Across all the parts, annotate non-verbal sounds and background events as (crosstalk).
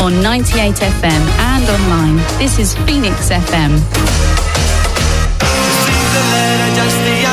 on 98 FM and online. This is Phoenix FM. Received a letter just the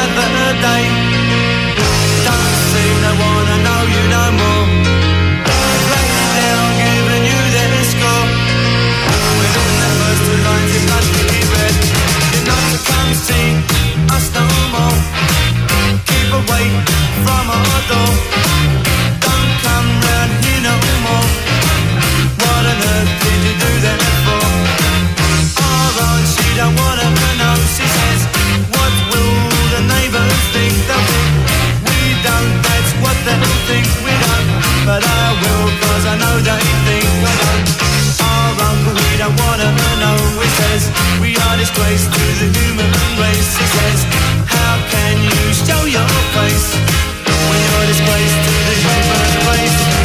disgrace to the human race.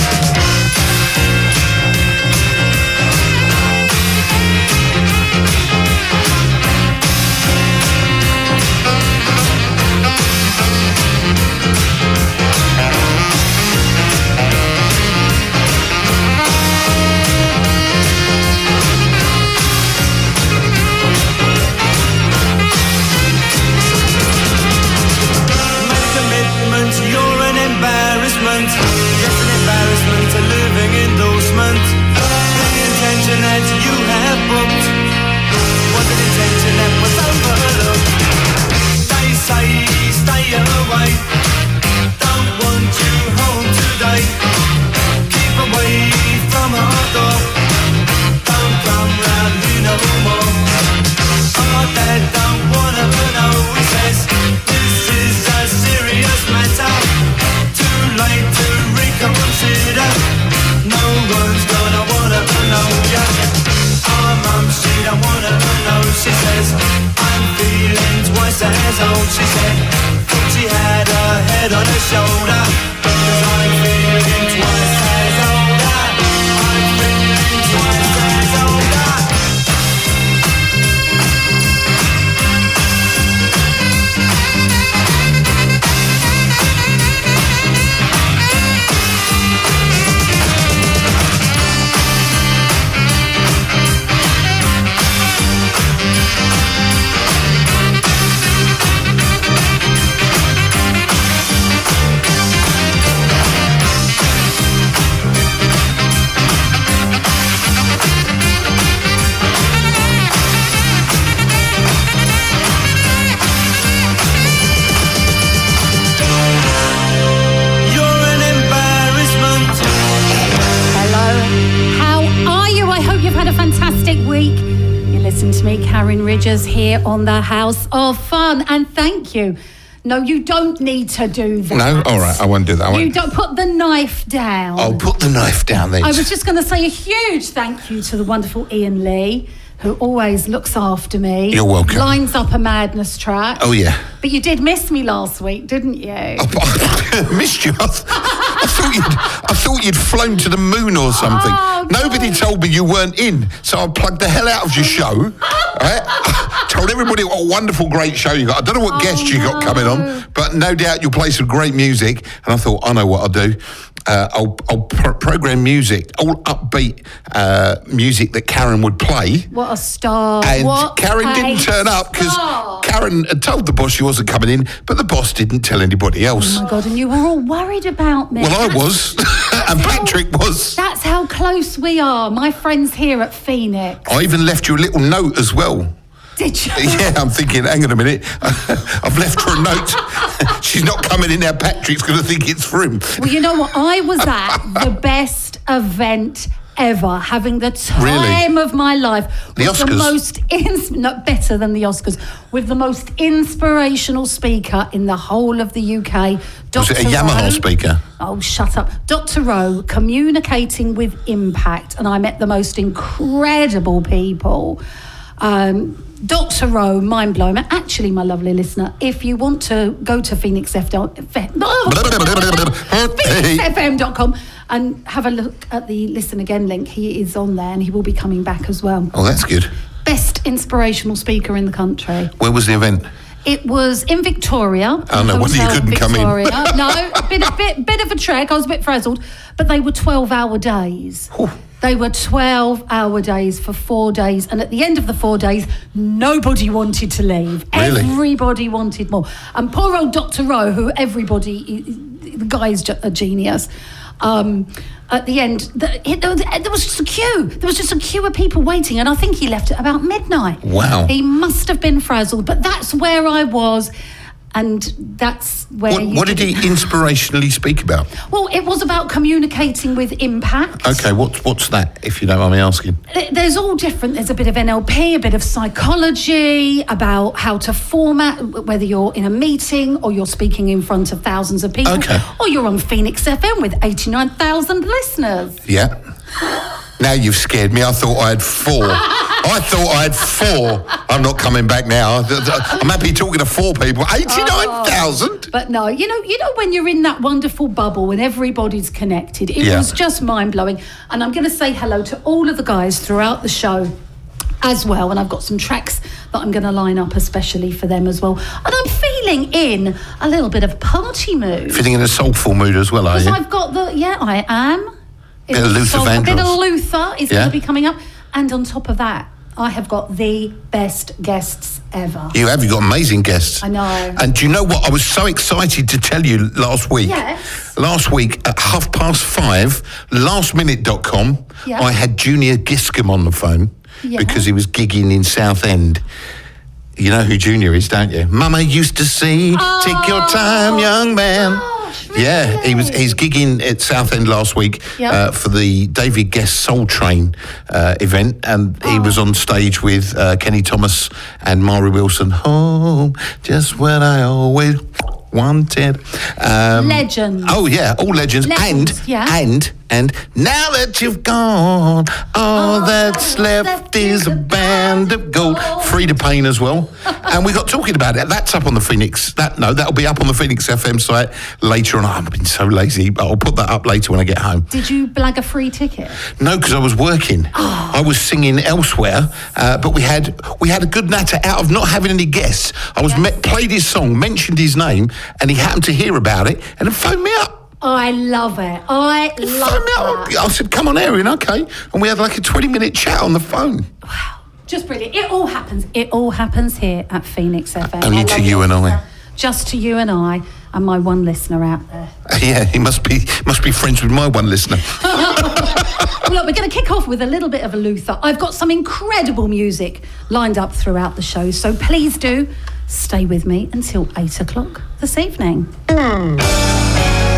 Says I'm feeling twice as old. She said she had her head on her shoulder. Here on the House of Fun. And thank you. No, you don't need to do that. No, all right, I won't do that. I You won't. don't put the knife down. I'll put the knife down then. I was just going to say a huge thank you to the wonderful Ian Lee, who always looks after me. You're welcome. Lines up a madness track. Oh yeah. But you did miss me last week, didn't you? (laughs) missed you. I, th- I thought you'd. I thought you'd flown to the moon or something. Oh, Nobody God. told me you weren't in, so I plugged the hell out of your show. right? (laughs) told everybody what a wonderful, great show you got. I don't know what Oh, guests you got coming on, but no doubt you'll play some great music. And I thought, I know what I'll do. Uh, I'll, I'll pro- program music, all upbeat uh, music that Karen would play. What a star. And what Karen didn't turn up because. Karen had told the boss she wasn't coming in, but the boss didn't tell anybody else. Oh my God, and you were all worried about me. well, I was, (laughs) and Patrick was. That's how close we are, my friends here at Phoenix. I even left you a little note as well. Did you? (laughs) Yeah, I'm thinking, hang on a minute. (laughs) I've left her a note. (laughs) She's not coming in now. Patrick's going to think it's for him. Well, you know what? I was at the best event ever, having the time of my life. The with the most ins- not better than the Oscars, with the most inspirational speaker in the whole of the UK. Was it a Yamaha Rowe. speaker? Oh, shut up. Dr. Rowe, communicating with impact. And I met the most incredible people. Um, Dr. Rowe, mind blowing. Actually, my lovely listener, if you want to go to Phoenix F- phoenixfm.com and have a look at the Listen Again link, he is on there and he will be coming back as well. Oh, that's good. Best inspirational speaker in the country. Where was the event? It was in Victoria. Oh, no wonder you couldn't come in. (laughs) No, a bit, a bit, bit of a trek. I was a bit frazzled, but they were twelve-hour days. They were 12 hour days for four days. And at the end of the four days, nobody wanted to leave. Really? Everybody wanted more. And poor old Dr. Rowe, who everybody, the guy is a genius. Um, at the end, the, it, there was just a queue. There was just a queue of people waiting, and I think he left at about midnight. Wow. He must have been frazzled, but that's where I was, and that's where. What, you what did he (laughs) inspirationally speak about? Well, it was about communicating with impact. Okay, what's what's that? If you don't mind me asking. There's all different. There's a bit of NLP, a bit of psychology about how to format, whether you're in a meeting or you're speaking in front of thousands of people, Okay. or you're on Phoenix FM with 89,000 listeners. Yeah. (laughs) Now you've scared me. I thought I had four. I thought I had four. I'm not coming back now. I'm happy talking to four people. Eighty-nine thousand. Oh. But no, you know, you know when you're in that wonderful bubble when everybody's connected, it Yeah. was just mind blowing. And I'm going to say hello to all of the guys throughout the show as well. And I've got some tracks that I'm going to line up especially for them as well. And I'm feeling in a little bit of party mood. Feeling in a soulful mood as well, are you? I've got the yeah, I am. Bit of Luther So, A bit of Luther is Yeah. going to be coming up, and on top of that, I have got the best guests ever. You have. You've got amazing guests. I know. And do you know what? I was so excited to tell you last week. Yes. Last week at half past five, lastminute.com, Yeah. I had Junior Giscombe on the phone Yeah. because he was gigging in Southend. You know who Junior is, don't you? Mama used to say, "Take your time, oh, young man." Oh, gosh, Yeah, he was. He's gigging at Southend last week Yeah. uh, for the David Guest Soul Train uh, event, and he was Oh. on stage with uh, Kenny Thomas and Mari Wilson. Home, just what I always wanted. Um, Legends. Oh yeah, all legends. Legends, and yeah. and and now that you've gone, all that's left is a band of gold. Freda Payne as well. (laughs) and we got talking about it. That's up on the Phoenix. That no, that'll be up on the Phoenix FM site later on. I've been so lazy, but I'll put that up later when I get home. Did you blag a free ticket? No, because I was working. (gasps) I was singing elsewhere, uh, but we had we had a good natter out of not having any guests. I was met, played his song, mentioned his name, and he happened to hear about it and then phoned me up. I love it. I love me up. that. I said, "Come on, Erin, okay." And we had like a twenty-minute chat on the phone. Wow. Just brilliant. It all happens. It all happens here at Phoenix FM. Uh, only to you it. and I. Just to you and I and my one listener out there. Uh, yeah, he must be must be friends with my one listener. (laughs) (laughs) Well, look, we're going to kick off with a little bit of a Luther. I've got some incredible music lined up throughout the show, so please do stay with me until eight o'clock this evening. Hmm.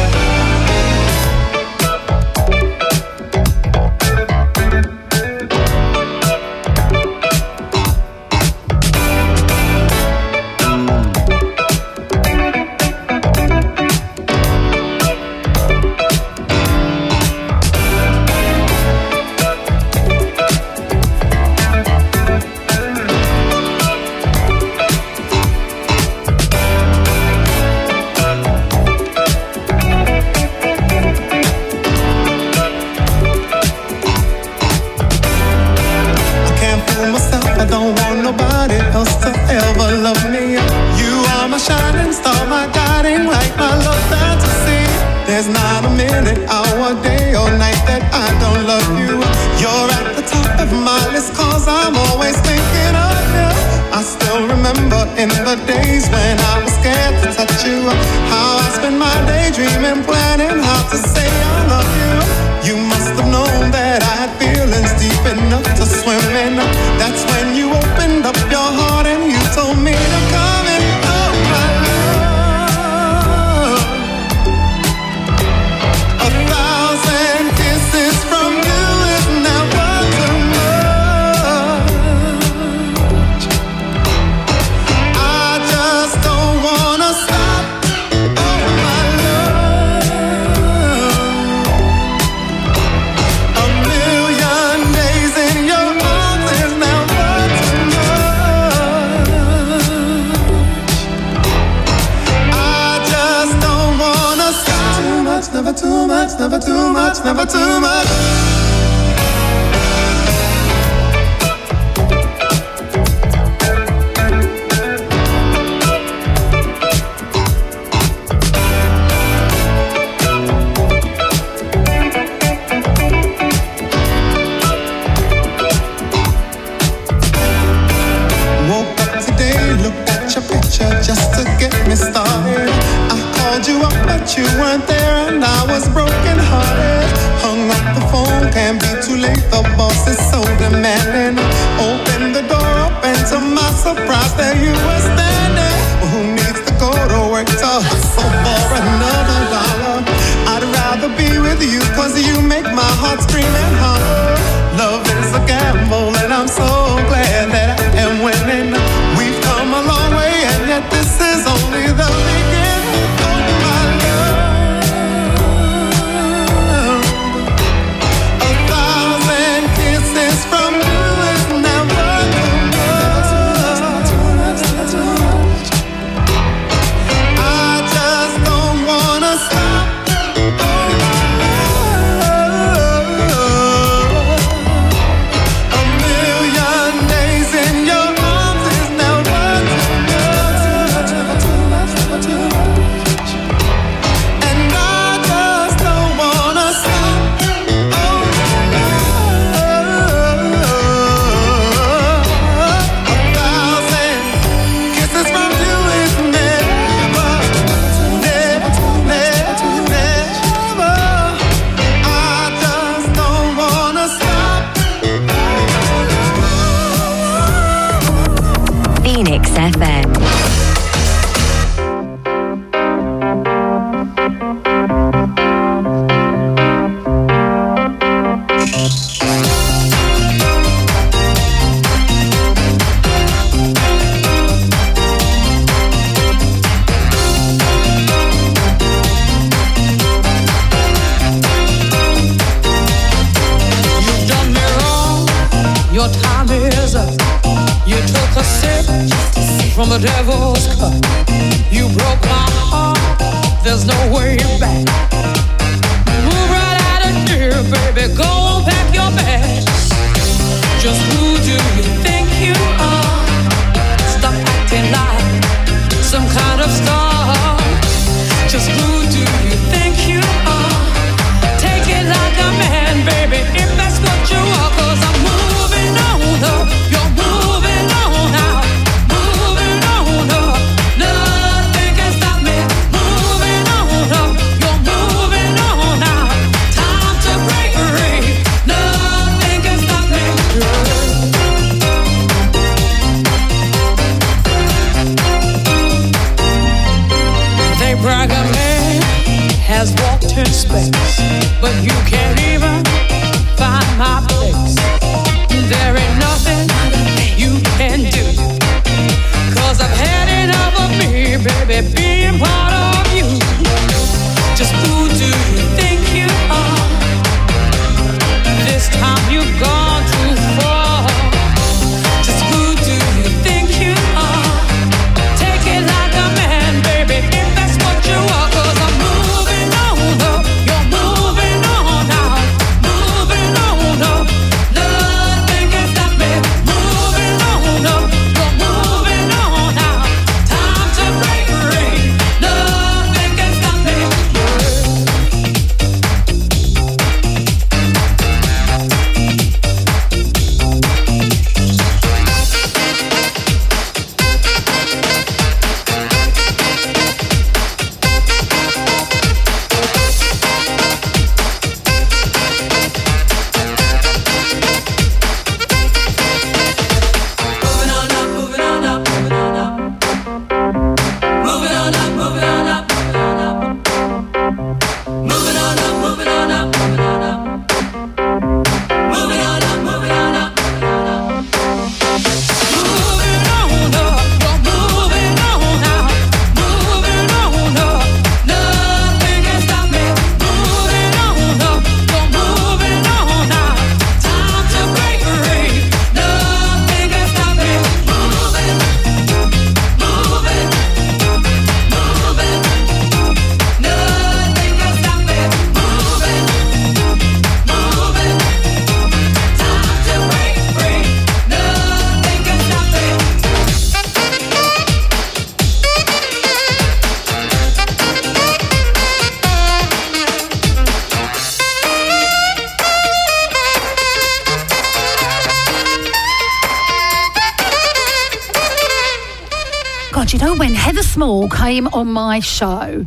Came on my show,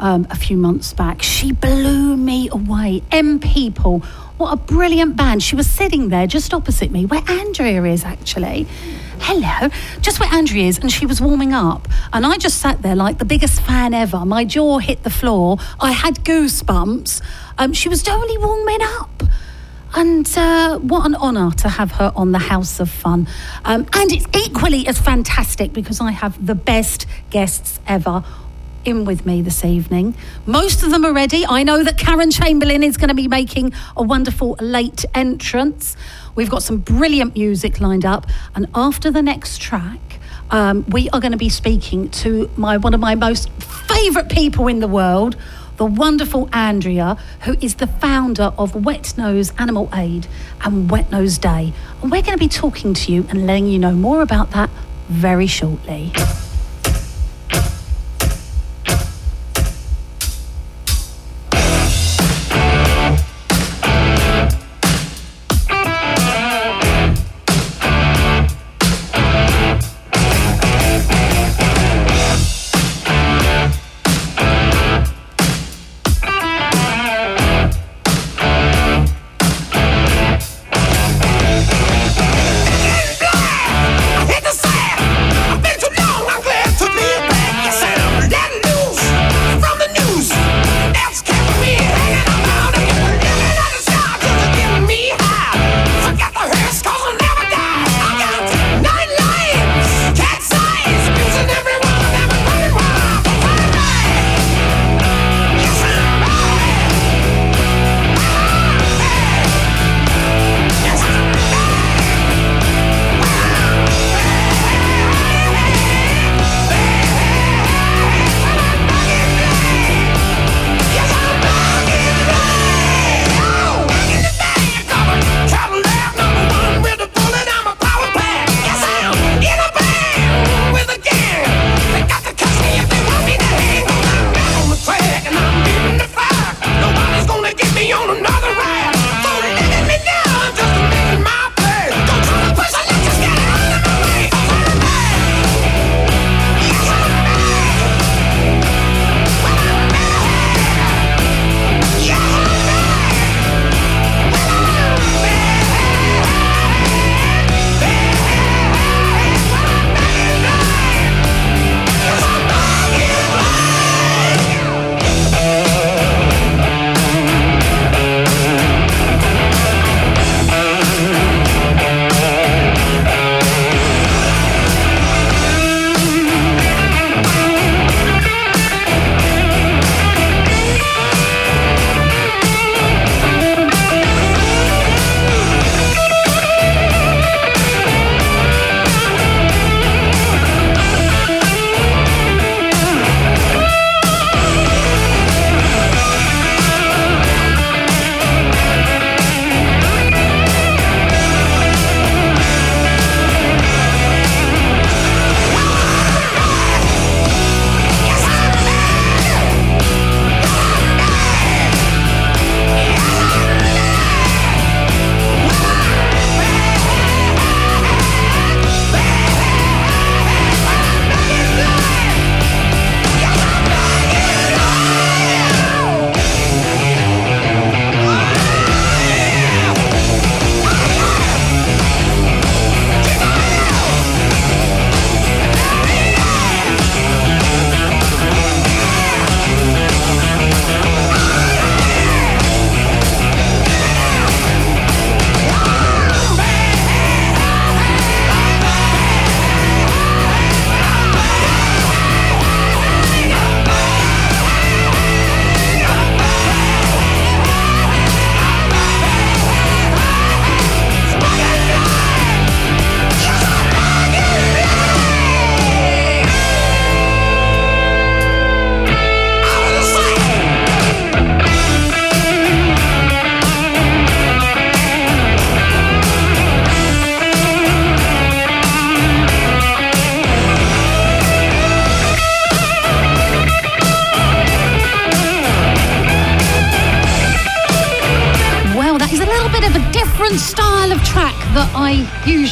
um, a few months back. She blew me away. M People, what a brilliant band. She was sitting there just opposite me, where Andrea is actually. Hello, just where Andrea is, and she was warming up. And I just sat there like the biggest fan ever. My jaw hit the floor. I had goosebumps. Um, she was totally warming up. And uh, what an honour to have her on the House of Fun. Um, and it's equally as fantastic because I have the best guests ever in with me this evening. Most of them are ready. I know that Karen Chamberlain is going to be making a wonderful late entrance. We've got some brilliant music lined up. And after the next track, um, we are going to be speaking to my one of my most favourite people in the world, the wonderful Andrea, who is the founder of Wet Nose Animal Aid and Wet Nose Day. And we're going to be talking to you and letting you know more about that very shortly.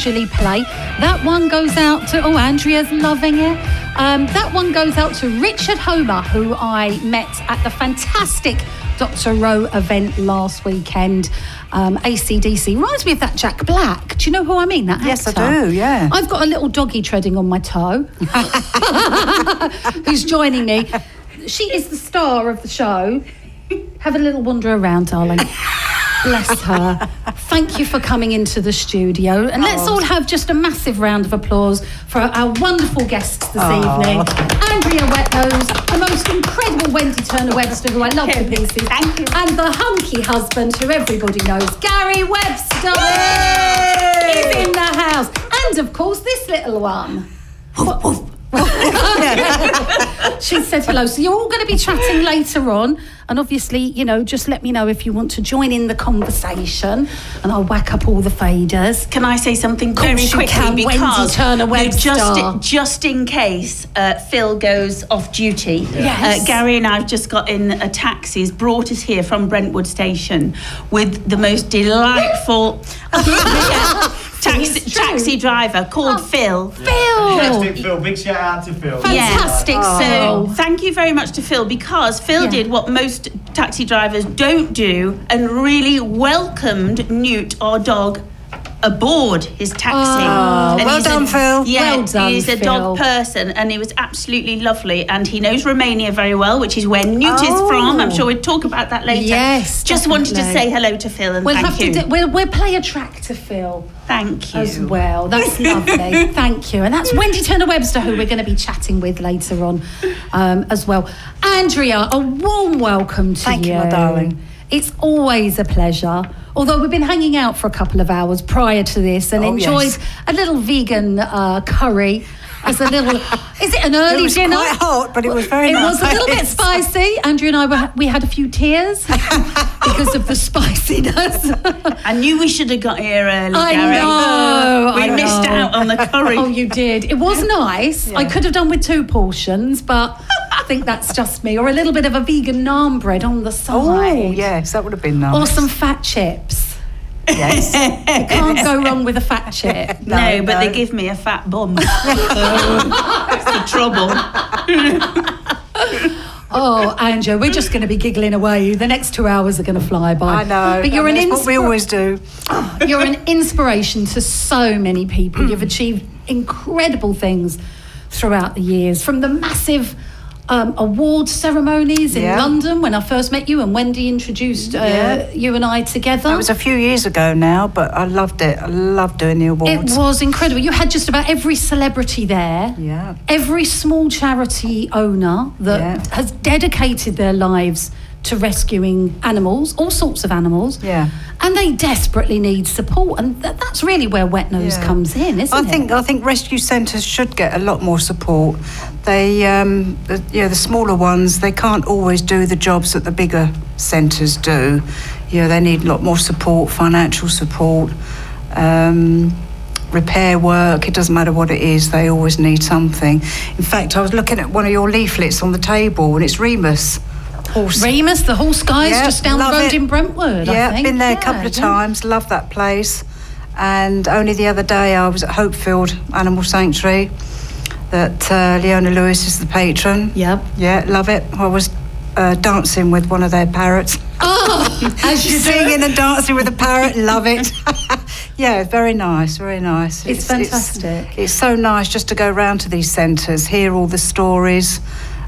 Usually play. That one goes out to, oh, Andrea's loving it. Um, that one goes out to Richard Homer, who I met at the fantastic Dr. Rowe event last weekend. Um, ACDC reminds me of that Jack Black. Do you know who I mean? That Yes, I do, yeah. I've got a little doggy treading on my toe, (laughs) who's joining me. She is the star of the show. Have a little wander around, darling. Bless her. Thank you for coming into the studio. And let's all have just a massive round of applause for our wonderful guests this evening. Andrea Wetnose, the most incredible Wendy Turner Webster, who I love to pieces. Thank you. And the hunky husband, who everybody knows, Gary Webster. He's in the house. And of course, this little one. (laughs) She said hello. So you're all going to be chatting later on. And obviously, you know, just let me know if you want to join in the conversation. And I'll whack up all the faders. Can I say something very quickly? can, Wendy because Turner no, Webster. just just in case uh, Phil goes off duty, Yes. uh, Gary and I have just got in a taxi. Has brought us here from Brentwood Station with the most delightful (laughs) (laughs) taxi, taxi driver called Oh. Phil. Phil! Fantastic Phil. Big shout out to Phil. Fantastic, So Phil. thank you very much to Phil because Phil Yeah. did what most taxi drivers don't do and really welcomed Newt, our dog, aboard his taxi. Oh, And well he's a- done, Phil. Yeah, Well done, he's a Phil. dog person and he was absolutely lovely and he knows Romania very well, which is where Newt is Oh. from. I'm sure we'll talk about that later. Yes, Just wanted to say hello to Phil and We'll thank have you. to do, we'll, we'll play a track to Phil thank you. as well. That's (laughs) lovely. Thank you. And that's Wendy Turner Webster, who we're going to be chatting with later on um, as well. Andrea, a warm welcome to Thank you. you, my darling. It's always a pleasure. Although we've been hanging out for a couple of hours prior to this and Oh, enjoyed yes. a little vegan uh, curry as a little. (laughs) is it an early It was dinner? quite hot, but it was very It nice. was a little bit (laughs) spicy. Andrea and I were, we had a few tears (laughs) because of the spiciness. I knew we should have got here early, I Gary. know, We I missed know. out on the curry. Oh, you did. It was nice. I could have done with two portions, but I think that's just me. Or a little bit of a vegan naan bread on the oh, side. Oh, yes, that would have been nice. Or some fat chips. Yes. (laughs) You can't go wrong with a fat chip. (laughs) No, No, but no. they give me a fat bum. (laughs) so that's the trouble. Oh, Andrea, we're just going to be giggling away. The next two hours are going to fly by. I know. But you're and an that's what we always do. (gasps) You're an inspiration to so many people. You've mm. achieved incredible things throughout the years, from the massive um, award ceremonies in Yeah. London when I first met you and Wendy introduced uh, Yeah. you and I together. It was a few years ago now, but I loved it. I loved doing the awards. it was incredible. You had just about every celebrity there. Yeah. Every small charity owner that Yeah. has dedicated their lives to rescuing animals, all sorts of animals. Yeah. And they desperately need support. And th- that's really where Wet Nose Yeah. comes in, isn't I it? think I think rescue centres should get a lot more support. They, um, the, you know, the smaller ones, they can't always do the jobs that the bigger centres do. You know, they need a lot more support, financial support, um, repair work. It doesn't matter what it is; they always need something. In fact, I was looking at one of your leaflets on the table, and it's Remus. Horse Remus, the Horse Guys, Yeah, just down the road it. in Brentwood. Yeah, think. been there Yeah, a couple of times. Love that place. And only the other day I was at Hopefield Animal Sanctuary. That uh, Leona Lewis is the patron. Yep. Yeah, love it. I was uh, dancing with one of their parrots. Oh, (laughs) as you. Singing and dancing with a parrot, love it. (laughs) (laughs) yeah, very nice, very nice. It's fantastic. It's, so nice just to go round to these centres, hear all the stories,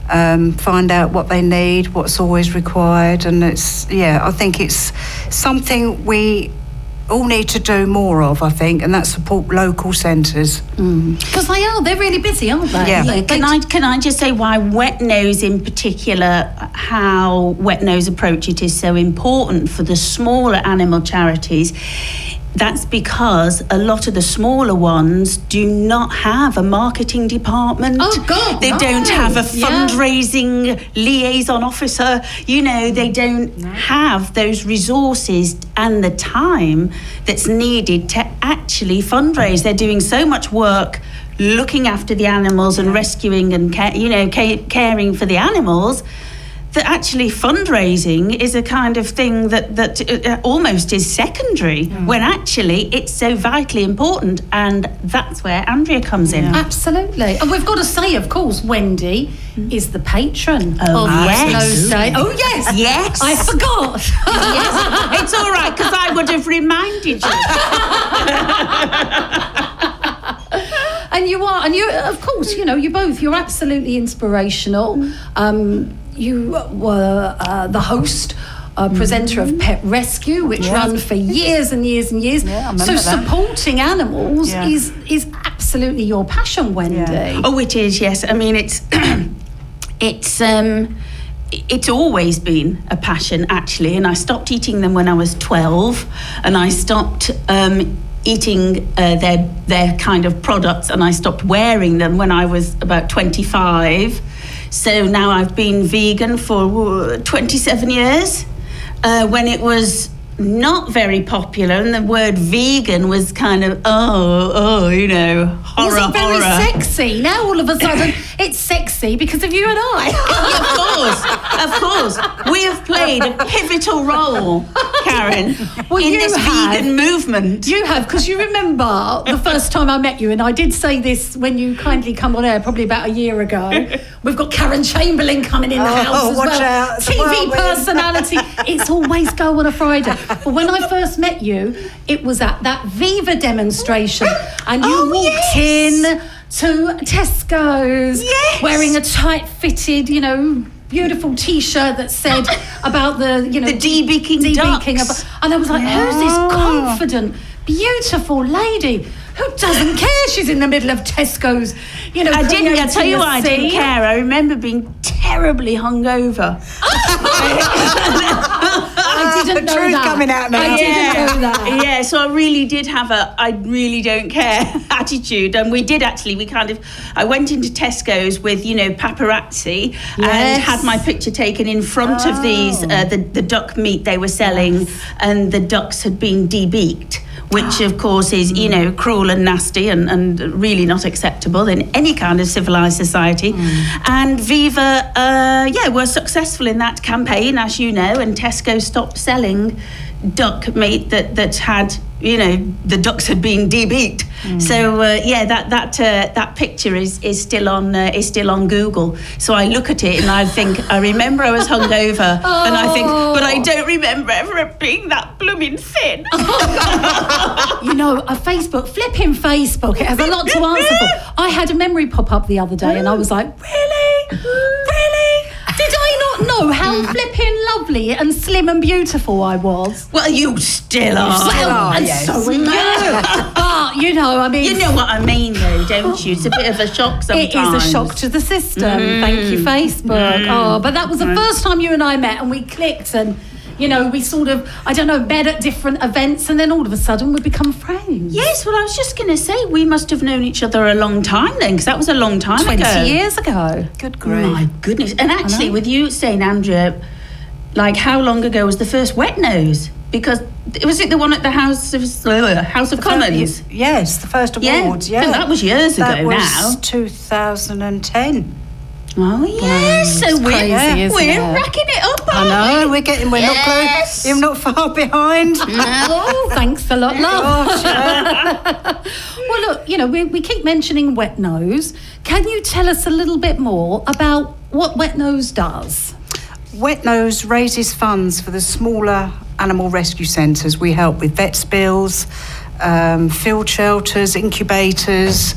um, find out what they need, what's always required, and it's yeah, I think it's something we all need to do more of. I think, and that support local centres. Because they are, they're really busy, aren't they? Yeah. They- Can I can I just say why Wet Nose in particular, how Wet Nose approach it is so important for the smaller animal charities. That's because a lot of the smaller ones do not have a marketing department. Oh, God, They no. don't have a Yeah. fundraising liaison officer. You know, they don't have those resources and the time that's needed to actually fundraise. They're doing so much work looking after the animals and rescuing and ca- you know ca- caring for the animals that actually fundraising is a kind of thing that that uh, almost is secondary when actually it's so vitally important, and that's where Andrea comes in. Absolutely. And we've got to say, of course, Wendy is the patron Oh, of yes. Day. Oh, yes. Yes. I forgot. yes, it's all right because I would have reminded you. (laughs) and you are, and you, of course, you know, you both, you're absolutely inspirational. Um, you were uh, the host. Uh, presenter of Pet Rescue, which Yeah. ran for years and years and years. Yeah, I remember so that. supporting animals Yeah. is is absolutely your passion, Wendy. Yeah. Oh, it is. Yes, I mean it's (clears throat) it's um it's always been a passion actually, and I stopped eating them when I was twelve, and I stopped. Um, eating uh, their their kind of products and I stopped wearing them when I was about 25 so now I've been vegan for uh, 27 years uh, when it was not very popular and the word vegan was kind of oh oh you know horror Wasn't very horror sexy. Now all of a sudden (coughs) it's sexy because of you and I. of course, of course. We have played a pivotal role, Karen, Well, in this have. vegan movement. You have, because you remember the first time I met you, and I did say this when you kindly come on air, probably about a year ago. We've got Karen Chamberlain coming in the Oh, house as watch well. out, it's a TV whirlwind. personality. It's always go on a Friday. But when I first met you, it was at that Viva demonstration, and you Oh, walked yes. in to Tesco's Yes. wearing a tight-fitted, you know. Beautiful T-shirt that said (laughs) about the, you know, The debeaking debeaking ducks. and I was like, who's this ah. confident, beautiful lady who doesn't care she's in the middle of Tesco's? You know, I didn't. I tell you I didn't care. I remember being terribly hungover. (laughs) (laughs) I didn't The truth that. coming out now. I didn't know that. Yeah, so I really did have a I really don't care (laughs) attitude, and we did actually. We kind of I went into Tesco's with you know paparazzi and had my picture taken in front of these uh, the the duck meat they were selling, and the ducks had been debeaked. Which of course is you know cruel and nasty and, and really not acceptable in any kind of civilized society. And Viva, uh, yeah, were successful in that campaign, as you know, and Tesco stopped selling duck meat that that had you know the ducks had been debeaked. So uh, yeah, that that uh, that picture is is still on uh, is still on Google. So I look at it and I think I remember I was hungover, (laughs) and I think, but I don't remember ever being that blooming thin. (laughs) You know, a Facebook, flipping Facebook, it has a lot to answer for. (laughs) I had a memory pop up the other day and I was like, really? (gasps) Really? Not know how mm. flipping lovely and slim and beautiful I was? well, you still are. Still are, and yes. so are you. (laughs) but, you know, I mean... You know what I mean, though, don't you? It's a bit of a shock sometimes. It is a shock to the system. Thank you, mm. Facebook. Mm. Oh, but that was the first time you and I met and we clicked and, you know, we sort of, I don't know, met at different events and then all of a sudden we become friends. Yes, well, I was just going to say we must have known each other a long time then, because that was a long time 20 ago. years ago. Good grief. My goodness! And actually, with you saying, Andrea, like how long ago was the first wet nose? Because was it the one at the House of uh, House of Commons? Yes, the first Yeah, awards. Yeah, that was years that ago was now. 2010. Oh yes, so we're crazy, isn't we're it? racking it up. I aren't know we? we're getting we're Yes. not close. You're not far behind. (laughs) Oh, (laughs) thanks a lot, love. Gosh, yeah. (laughs) Well, look, you know, we, we keep mentioning Wet Nose. Can you tell us a little bit more about what Wet Nose does? Wet Nose raises funds for the smaller animal rescue centres. We help with vets bills, um, field shelters, incubators,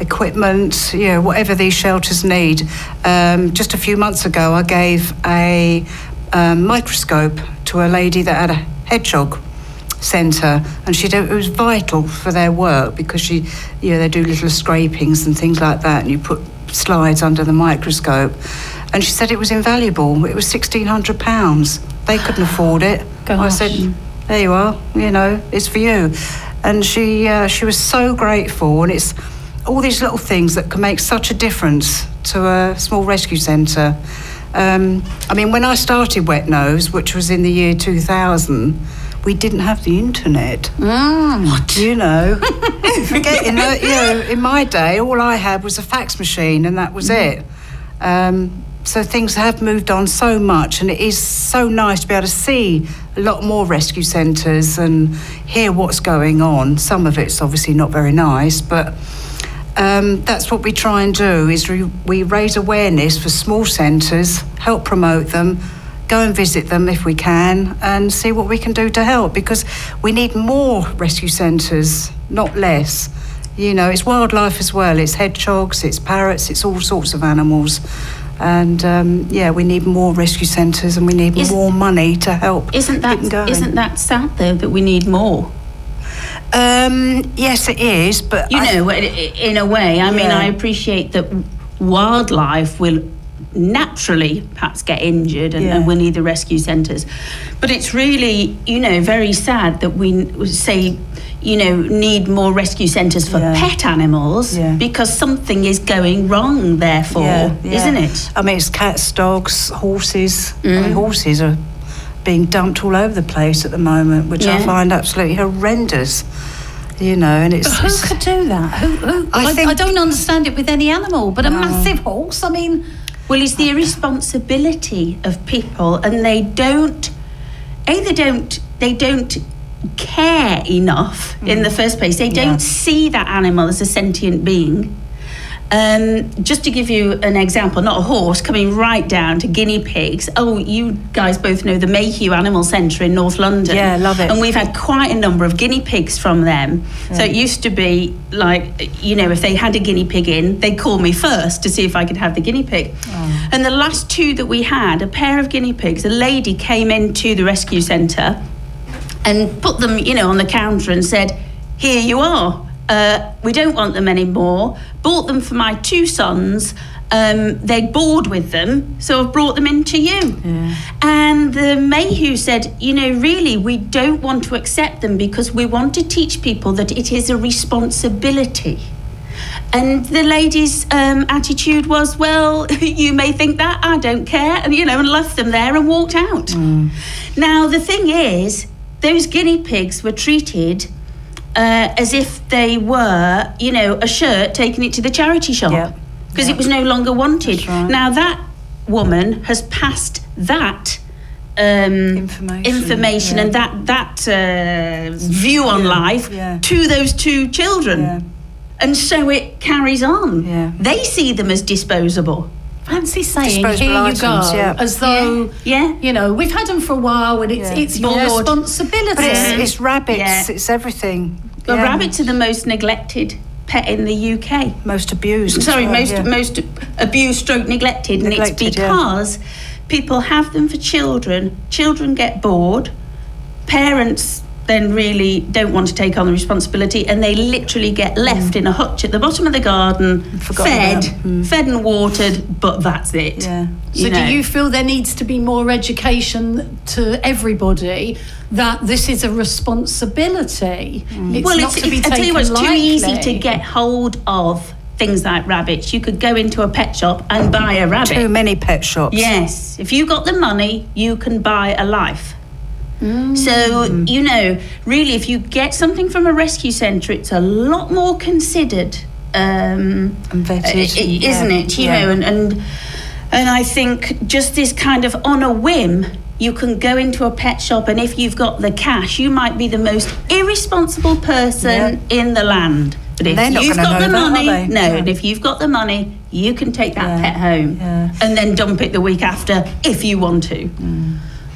equipment, you know, whatever these shelters need. Um, just a few months ago, I gave a um, microscope to a lady that had a hedgehog centre and she it was vital for their work because she you know they do little scrapings and things like that and you put slides under the microscope. And she said it was invaluable. It was 1600 pounds. They couldn't (sighs) afford it. I said there you are you know it's for you. And she uh, she was so grateful and it's all these little things that can make such a difference to a small rescue centre um, I mean when I started Wet Nose which was in the year 2000 we didn't have the internet. What? You know, (laughs) forgetting that, you know, in my day, all I had was a fax machine and that was it. Um, so things have moved on so much, and it is so nice to be able to see a lot more rescue centres and hear what's going on. Some of it's obviously not very nice, but um, that's what we try and do is we, we raise awareness for small centres, help promote them, go and visit them if we can, and see what we can do to help because we need more rescue centres, not less. You know, it's wildlife as well. It's hedgehogs, it's parrots, it's all sorts of animals. And um, yeah, we need more rescue centres and we need Is- more money to help. Isn't that isn't that sad though that we need more? Um, yes, it is, but You I- know, i- i- in a way. I mean, I appreciate that wildlife will naturally perhaps get injured and, Yeah. and we'll need the rescue centres. But it's really, you know, very sad that we say, you know, need more rescue centres for Yeah. pet animals Yeah. because something is going wrong, therefore, Yeah, yeah. isn't it? I mean, it's cats, dogs, horses. I Mm. mean, horses are being dumped all over the place at the moment, which I find absolutely horrendous. You know, and it's, Who it's- could do that? Who, who, I I, I, don't understand it with any animal, but a massive horse. I mean, Well, it's the irresponsibility of people, and they don't. A, they don't. They don't care enough in mm. the first place. They don't see that animal as a sentient being. Um, just to give you an example, not a horse, coming right down to guinea pigs. Oh, you guys both know the Mayhew Animal Centre in North London. Yeah, love it. And we've had quite a number of guinea pigs from them. So it used to be like, you know, if they had a guinea pig in, they'd call me first to see if I could have the guinea pig. And the last two that we had, a pair of guinea pigs, a lady came into the rescue centre and put them, you know, on the counter and said, "Here you are. Uh, we don't want them anymore. Bought them for my two sons. Um, they're bored with them, so I've brought them in to you." And the Mayhew said, "You know, really, we don't want to accept them because we want to teach people that it is a responsibility." And the lady's um, attitude was, well, (laughs) you may think that, I don't care, and you know, and left them there and walked out. Now, the thing is, those guinea pigs were treated uh, as if they were, you know, a shirt taking it to the charity shop Yep. because it was no longer wanted. Right. Now, that woman has passed that. Um, Information, information yeah. and that that uh, view on Yeah, life yeah. to those two children Yeah. and so it carries on. Yeah. They see them as disposable. fancy saying, Disposable here you items, go, yeah. as though, Yeah. you know, we've had them for a while and it's, Yeah. it's your Bored. responsibility. but it's, it's rabbits, Yeah. it's everything. Well, Yeah. rabbits are the most neglected pet in the UK. most abused. Sorry, well, most yeah. most abused, stroke neglected, and it's Neglected, yeah. because people have them for children. Children get bored. Parents then really don't want to take on the responsibility, and they literally get left in a hutch at the bottom of the garden, fed. Mm. fed and watered, but that's it. Yeah. So, know. do you feel there needs to be more education to everybody that this is a responsibility? It's well, it's, to be I tell you what, it's too easy to get hold of things like rabbits. You could go into a pet shop and buy a rabbit. Too many pet shops. Yes, if you got the money, you can buy a life. Mm. So, you know, really, if you get something from a rescue centre, it's a lot more considered, um, And vetted, i- i- yeah, isn't it? You yeah. know, and, and and I think just this kind of on a whim, you can go into a pet shop, and if you've got the cash, you might be the most irresponsible person in the land. But if you've got the money, no, and if you've got the money, you can take that pet home yeah. and then dump it the week after if you want to.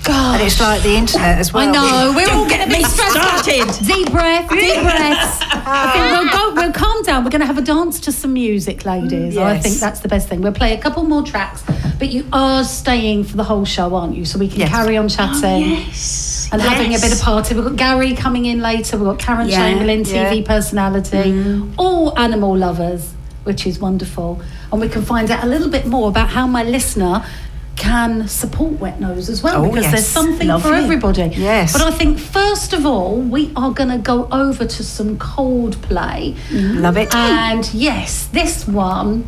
Gosh. And it's like the internet as well. I know. We're all going to be me stressed out. started. Deep breath, deep breaths. I think we'll go. We'll calm down. We're going to have a dance to some music, ladies. I think that's the best thing. We'll play a couple more tracks, but you are staying for the whole show, aren't you? So we can Yes. carry on chatting. Oh, yes. And having a bit of party. We've got Gary coming in later. We've got Karen Yeah, Chamberlain, TV yeah. personality, mm. all animal lovers, which is wonderful. And we can find out a little bit more about how my listener can support Wet Nose as well, Oh, because yes. there's something for everybody. Yes. But I think first of all, we are going to go over to some Coldplay. Love it. And yes, this one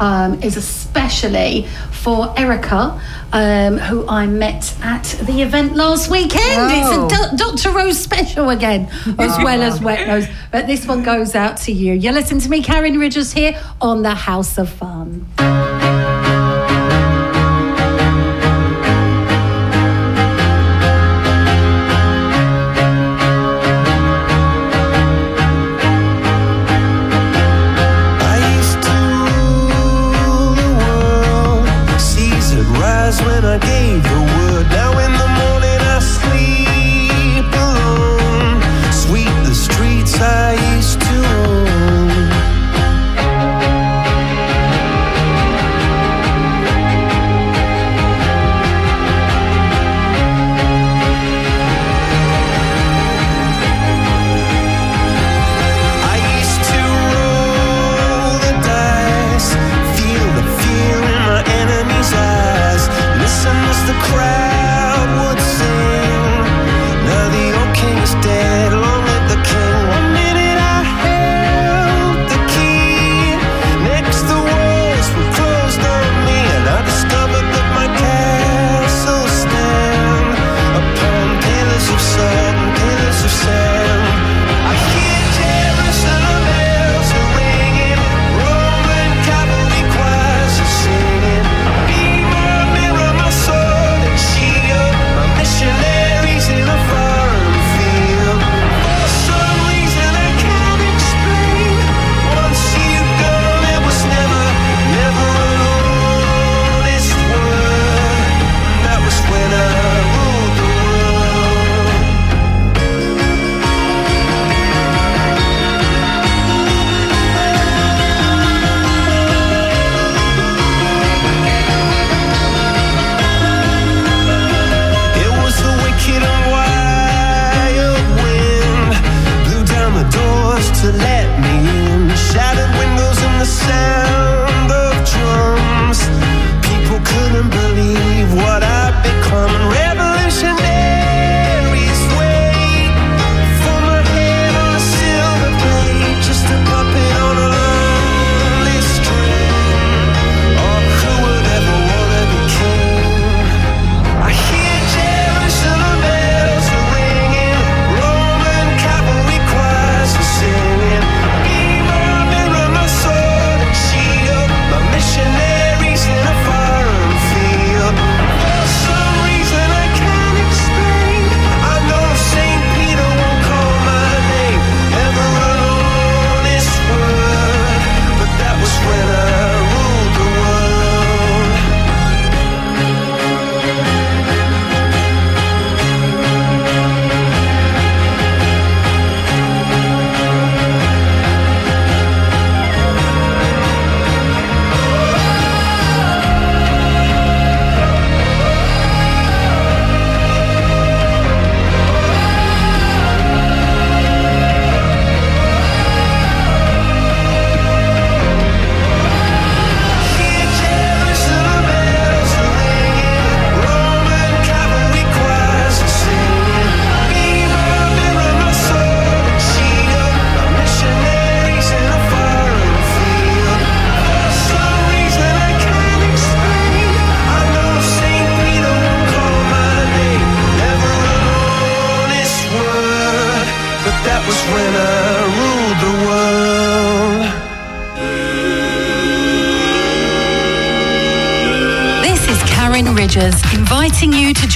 um, is especially for Erica, um, who I met at the event last weekend. Oh. It's a Do- Dr. Rose special again, as well as Wet Nose. But this one goes out to you. You listen to me, Karin Ridgers, here on the House of Fun.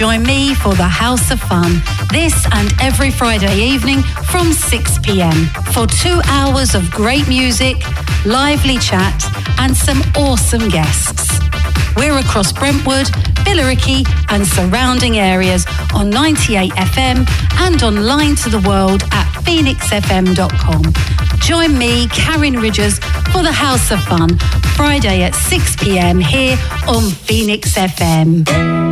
Join me for the House of Fun this and every Friday evening from 6 pm for two hours of great music, lively chat, and some awesome guests. We're across Brentwood, Billericay, and surrounding areas on 98 FM and online to the world at phoenixfm.com. Join me, Karin Ridgers, for the House of Fun, Friday at 6 pm here on Phoenix FM.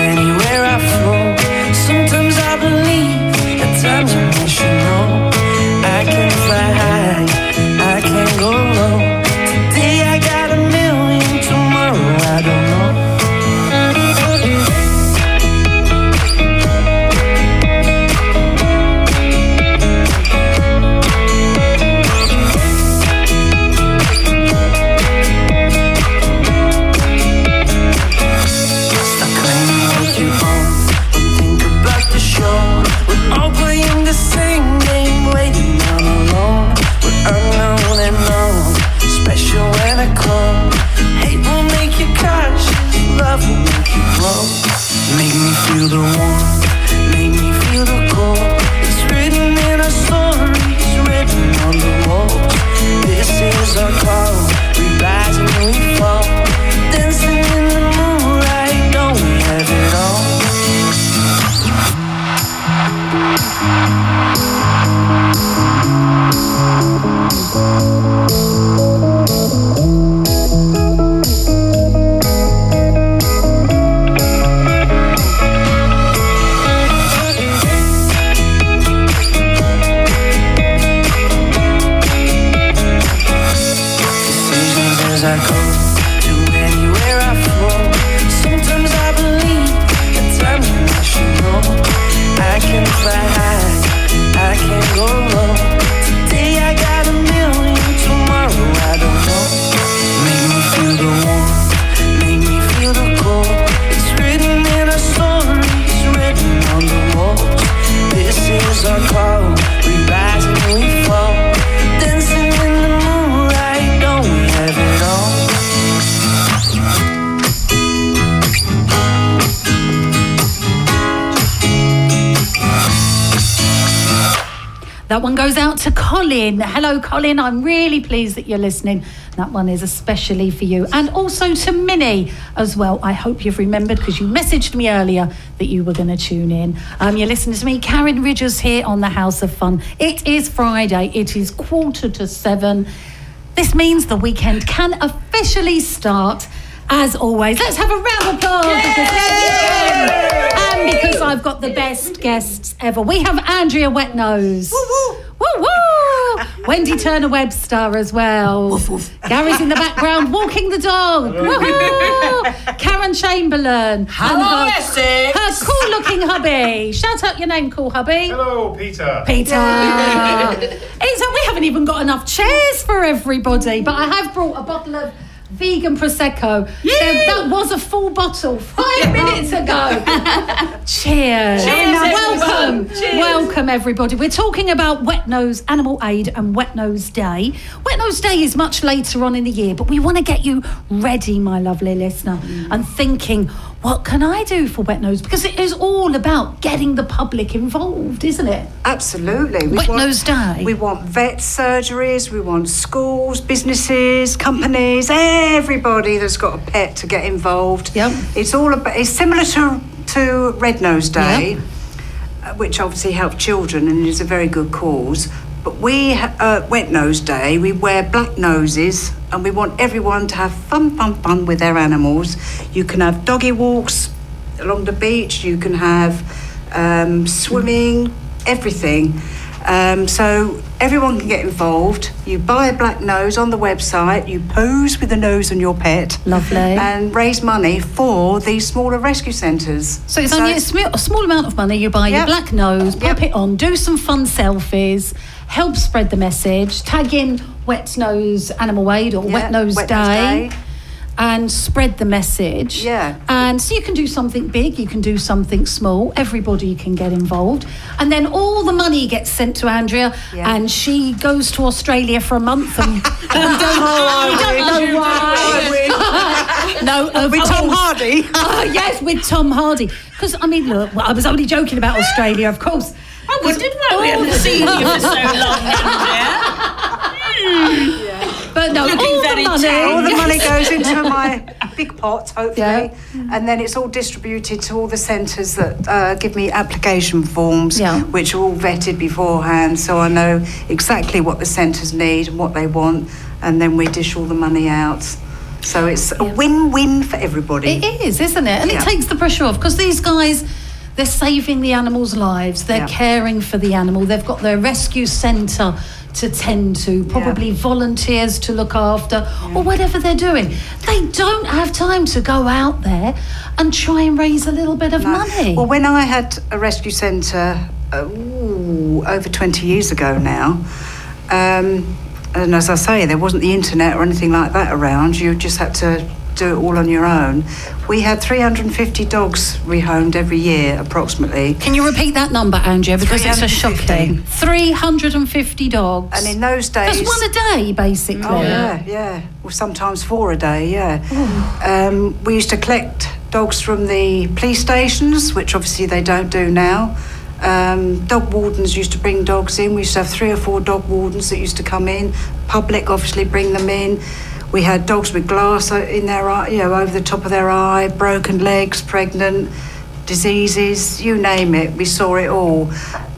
love will make you grow. Make me feel the warmth, Colin. Hello, Colin. I'm really pleased that you're listening. That one is especially for you. And also to Minnie as well. I hope you've remembered because you messaged me earlier that you were going to tune in. Um, you're listening to me, Karin Ridgers, here on the House of Fun. It is Friday. It is quarter to seven. This means the weekend can officially start. As always, let's have a round of applause because and because I've got the best guests ever. We have Andrea Wetnose. Woo woo! Woo Wendy Turner Webster as well. Gary's in the background walking the dog. Karen Chamberlain. Hello, and Essex. her, her cool looking hubby. Shout out your name, cool hubby. Hello, Peter. Peter. it's we haven't even got enough chairs for everybody, but I have brought a bottle of vegan prosecco. There- that was a full bottle five minutes ago. (laughs) Cheers. Cheers, Welcome. everyone. Cheers. Welcome, everybody. We're talking about Wet Nose Animal Aid and Wet Nose Day. Wet Nose Day is much later on in the year, but we want to get you ready, my lovely listener, and thinking, what can I do for Wet Nose? Because it is all about getting the public involved, isn't it? Absolutely. We Wet want- Nose Day. We want vet surgeries, we want schools, businesses, companies, everybody that's got a pet to get involved. Yep. It's all about, it's similar to, to Red Nose Day, uh, which obviously helps children and is a very good cause. But we, uh, Wet Nose Day, we wear black noses and we want everyone to have fun, fun, fun with their animals. You can have doggy walks along the beach, you can have um, swimming, everything. Um, so everyone can get involved. You buy a black nose on the website, you pose with the nose on your pet. Lovely. And raise money for these smaller rescue centres. So it's only a, sm- a small amount of money. You buy your black nose, pop it on, do some fun selfies, help spread the message, tag in Wet Nose Animal Aid or Yeah, Wet Nose Wet Nose Day. Day. And spread the message. Yeah. And so you can do something big, you can do something small. Everybody can get involved, and then all the money gets sent to Andrea, Yeah. and she goes to Australia for a month, and (laughs) we don't, we don't know why. (laughs) no, of With Tom. Hardy. (laughs) Oh, yes, with Tom Hardy. Because, I mean, look, well, I was only joking about Australia, of course. I wouldn't know we hadn't seen you for so long, Andrea. (laughs) But no, Looking all the money. tame. all the money goes (laughs) into my big pot, hopefully, Yeah. and then it's all distributed to all the centres that uh, give me application forms, Yeah. which are all vetted beforehand, so I know exactly what the centres need and what they want, and then we dish all the money out. So it's a win-win for everybody. It is, isn't it? And Yeah. it takes the pressure off because these guys, they're saving the animals' lives. They're Yeah. caring for the animal. They've got their rescue centre to tend to, probably volunteers to look after, or whatever they're doing. They don't have time to go out there and try and raise a little bit of No. money. Well, when I had a rescue centre uh, ooh, over 20 years ago now, um, and as I say, there wasn't the internet or anything like that around, you just had to do it all on your own. We had 350 dogs rehomed every year, approximately. Can you repeat that number, Andrea? Because it's a shocking. 350 dogs. And in those days. That's one a day, basically. Oh yeah, yeah. Well, sometimes four a day. Yeah. Um, we used to collect dogs from the police stations, which obviously they don't do now. Um, dog wardens used to bring dogs in. We used to have three or four dog wardens that used to come in. Public obviously bring them in. We had dogs with glass in their eye, you know, over the top of their eye, broken legs, pregnant, diseases, you name it. We saw it all.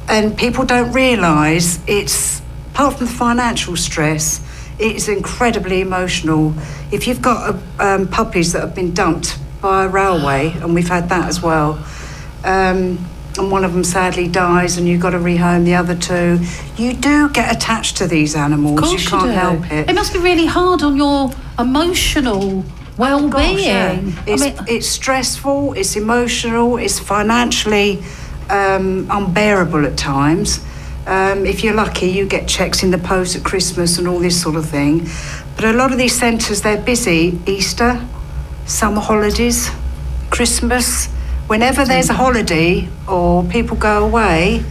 And people don't realise it's, apart from the financial stress, it's incredibly emotional. If you've got uh, um, puppies that have been dumped by a railway, and we've had that as well, um, and one of them sadly dies, and you've got to rehome the other two, you do get attached to these animals. Of course you can't do. help it. It must be really hard on your emotional well-being. Gosh, yeah. I It's, mean, it's stressful, it's emotional, it's financially um, unbearable at times. Um, if you're lucky, you get checks in the post at Christmas and all this sort of thing. But a lot of these centres, they're busy Easter, summer holidays, Christmas. Whenever there's a holiday or people go away,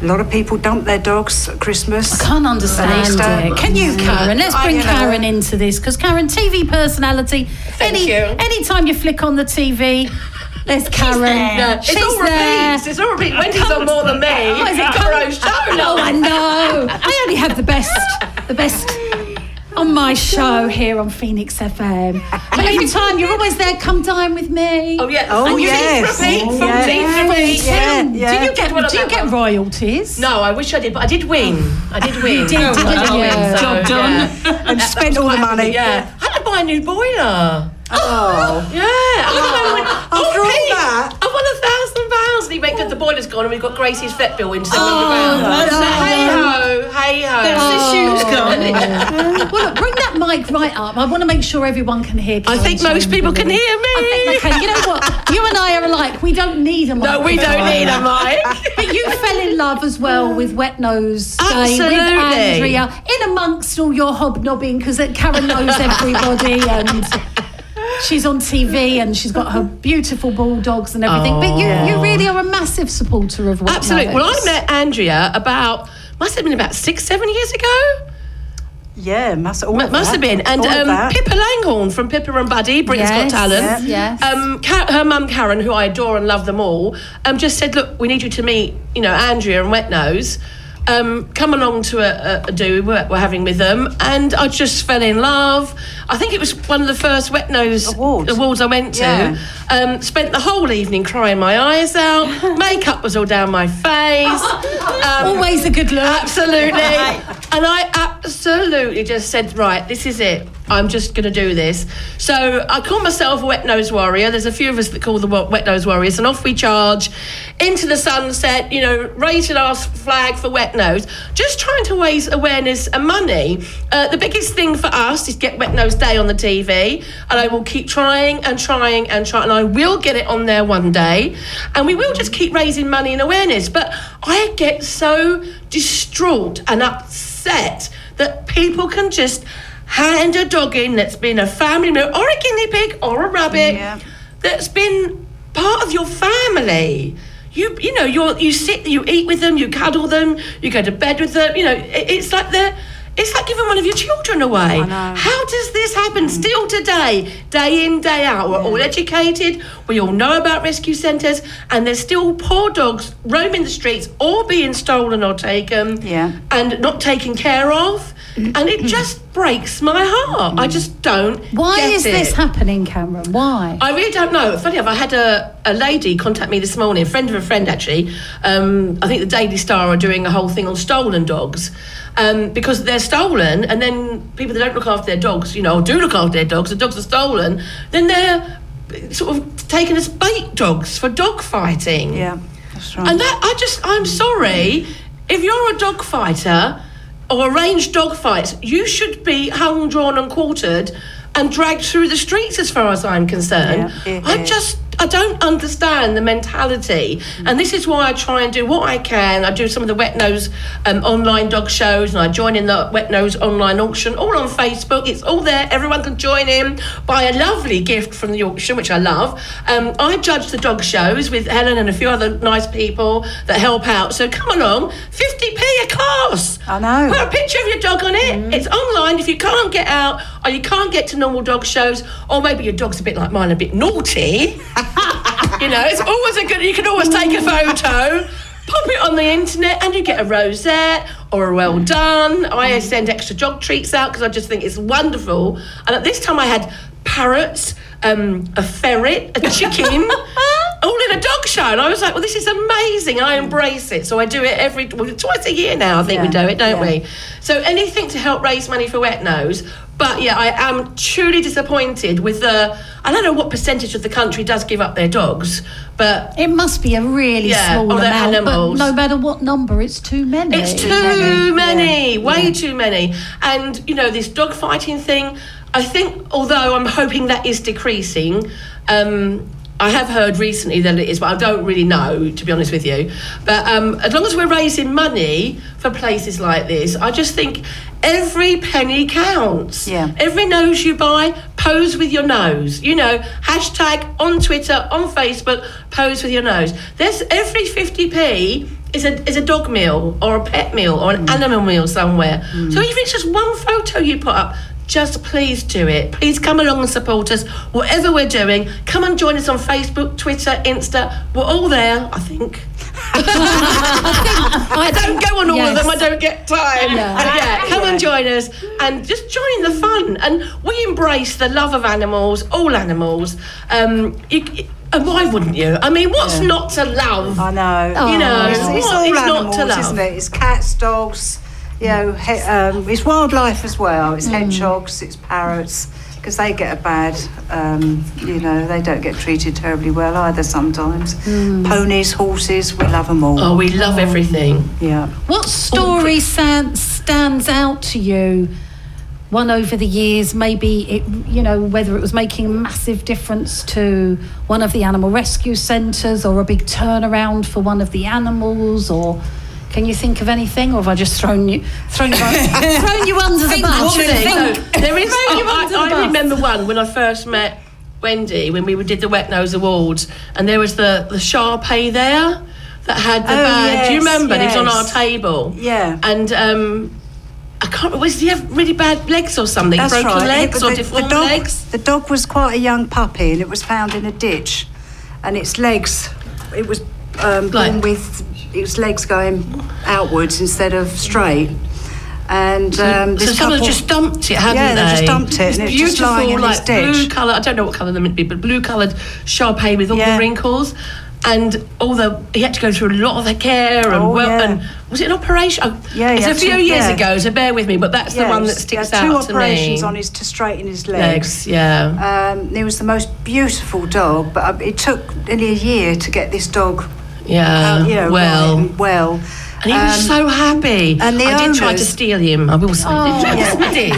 a lot of people dump their dogs at Christmas. I can't understand it. Can you, mm. Karen? Let's bring. Karen into this because Karen, TV personality. any you. anytime you flick on the TV, there's Karen. there. It's all there. repeats. It's all repeats. Wendy's on more than me. Oh, is it It's her own. No, I know. I only have the best, the best on my show here on Phoenix FM. But every (laughs) time you're always there, come dine with me. Oh yeah. Oh, Full yes. repeat. Oh, yeah. repeat. Yeah, Do you get do you get one. royalties? No, I wish I did, but I did win. Oh. I did win. did, oh, I didn't did you? win, so, Job done. yeah. (laughs) and spent all the money. Yeah. I had to buy a new boiler. Oh. Yeah. I went, (laughs) After all oh, Pete, that? I won a thousand pounds. And he went, good, the boiler's gone, and we've got Gracie's vet bill in seven Oh, hundred pounds. no. So, hey ho, hey ho. That's the shoes oh. gone. (laughs) well, look, bring that mic right up. I want to make sure everyone can hear. I think Karen most people can hear me. I think they can. You know what? You and I are alike. We don't need a mic. No, we don't need a mic. (laughs) But you fell in love as well with Wet Nose Day Absolutely. with Andrea, in amongst all your hobnobbing, because Karen knows everybody and she's on TV and she's got her beautiful bulldogs and everything. but you, you really are a massive supporter of Wet Absolutely. Well, I met Andrea about must have been about six, seven years ago. Yeah, must all M- of must that. have been. And All um. Pippa Langhorne from Pippa and Buddy, Britain's Yes, Got Talent. yes, yes. Um, Ka- her mum Karen, who I adore and love them all, um, just said, "Look, we need you to meet, you know, Andrea and Wet Nose. Um, come along to a, a, a do we're, we're having with them." And I just fell in love. I think it was one of the first Wet Nose Awards. awards I went to. Yeah. Um, spent the whole evening crying my eyes out. (laughs) Makeup was all down my face. (laughs) Um, Always a good look. Absolutely. and I absolutely just said, right, this is it. I'm just going to do this. So I call myself a wet nose warrior. There's a few of us that call the wet nose warriors, and off we charge into the sunset. You know, raising our flag for wet nose, just trying to raise awareness and money. Uh, the biggest thing for us is get Wet Nose Day on the TV, and I will keep trying and trying and trying, and I will get it on there one day, and we will just keep raising money and awareness. But I get so distraught and upset that people can just hand a dog in that's been a family member or a guinea pig or a rabbit Yeah. that's been part of your family. You you know you you sit you eat with them you cuddle them you go to bed with them you know it, it's like they're it's like giving one of your children away. How does this happen mm. still today, day in, day out? We're all educated, we all know about rescue centres, and there's still poor dogs roaming the streets or being stolen or taken Yeah. and not taken care of. And it just breaks my heart. I just don't. Why get is this happening, Cameron? Why? I really don't know. Funny enough, I had a, a lady contact me this morning, a friend of a friend actually. Um, I think the Daily Star are doing a whole thing on stolen dogs um, because they're stolen, and then people that don't look after their dogs, you know, do look after their dogs, the dogs are stolen, then they're sort of taken as bait dogs for dog fighting. Yeah, that's right. And that I just I'm sorry if you're a dog fighter or arranged dog fights, you should be hung, drawn, and quartered and dragged through the streets. As far as I'm concerned, Yeah, I just I don't understand the mentality, and this is why I try and do what I can. I do some of the wet nose um, online dog shows, and I join in the wet nose online auction, all on Facebook. It's all there. Everyone can join in. Buy a lovely gift from the auction, which I love. Um, I judge the dog shows with Helen and a few other nice people that help out. So come along, 50p a class. I know. Put a picture of your dog on it. It's online. If you can't get out or you can't get to normal dog shows, or maybe your dog's a bit like mine, a bit naughty. (laughs) you know, it's always a good. You can always take a photo. Pop it on the internet and you get a rosette or a well done. I send extra dog treats out because I just think it's wonderful. And at this time I had parrots, um, a ferret, a chicken, (laughs) all in a dog show. And I was like, well, this is amazing. And I embrace it. So I do it every, well, twice a year now, I think we do it, don't yeah. we? So anything to help raise money for Wet Nose. But yeah, I am truly disappointed with the. I don't know what percentage of the country does give up their dogs, but It must be a really Yeah, small amount, animals. but no matter what number, it's too many. it's too many, many, yeah, way yeah. too many. And you know, this dog fighting thing. I think, although I'm hoping that is decreasing. Um, I have heard recently that it is, but I don't really know, to be honest with you. But um, as long as we're raising money for places like this, I just think every penny counts. Yeah. Every nose you buy, pose with your nose. You know, hashtag on Twitter, on Facebook, pose with your nose. There's every 50p is a, is a dog meal or a pet meal or an animal meal somewhere. So even if it's just one photo you put up, just please do it. Please come along and support us, whatever we're doing. Come and join us on Facebook, Twitter, Insta. We're all there, I think. I don't go on all Yes. of them. I don't get time. (laughs) Yeah. But yeah, come and join us and just join the fun. And we embrace the love of animals, all animals. Um, you, and why wouldn't you? I mean, what's not to love? I know. You know, it's, it's what all is not animals, to love? isn't it? It's cats, dogs. You know, he, um, it's wildlife as well. It's hedgehogs, it's parrots, because they get a bad. Um, you know, they don't get treated terribly well either. Sometimes ponies, horses, we love them all. Oh, we love everything. Yeah. What story san- stands out to you? One over the years, maybe it, you know, whether it was making a massive difference to one of the animal rescue centres or a big turnaround for one of the animals, or can you think of anything, or have I just thrown you thrown you, (laughs) thrown you under the bus? So there is. You I, I, remember one when I first met Wendy when we did the Wet Nose Awards, and there was the the Sharpei there that had the Oh, bag. Do you yes, remember? It was on our table. Yeah. And um, I can't. Was he have really bad legs or something? That's Broken right. legs or the, deformed the dog, legs? The dog was quite a young puppy, and it was found in a ditch, and its legs, it was um, born with its legs going outwards instead of straight. And um, so this someone just dumped it, hadn't yeah, they? they just dumped it, It's and it's beautiful, lying in this like blue colour. I don't know what colour they're meant to be, but blue coloured Sharpei with all Yeah. the wrinkles. and all the he had to go through a lot of the care and Oh, well yeah. and was it an operation? Oh, Yeah, it's a few two- years yeah. ago, so bear with me. But that's the one that sticks out two operations on his to straighten his legs. legs. Yeah, Um, he was the most beautiful dog, but uh, it took nearly a year to get this dog, yeah. uh, you know, well, and well. and he was Um, so happy. and the I did try to steal him. I will say, Oh. I did.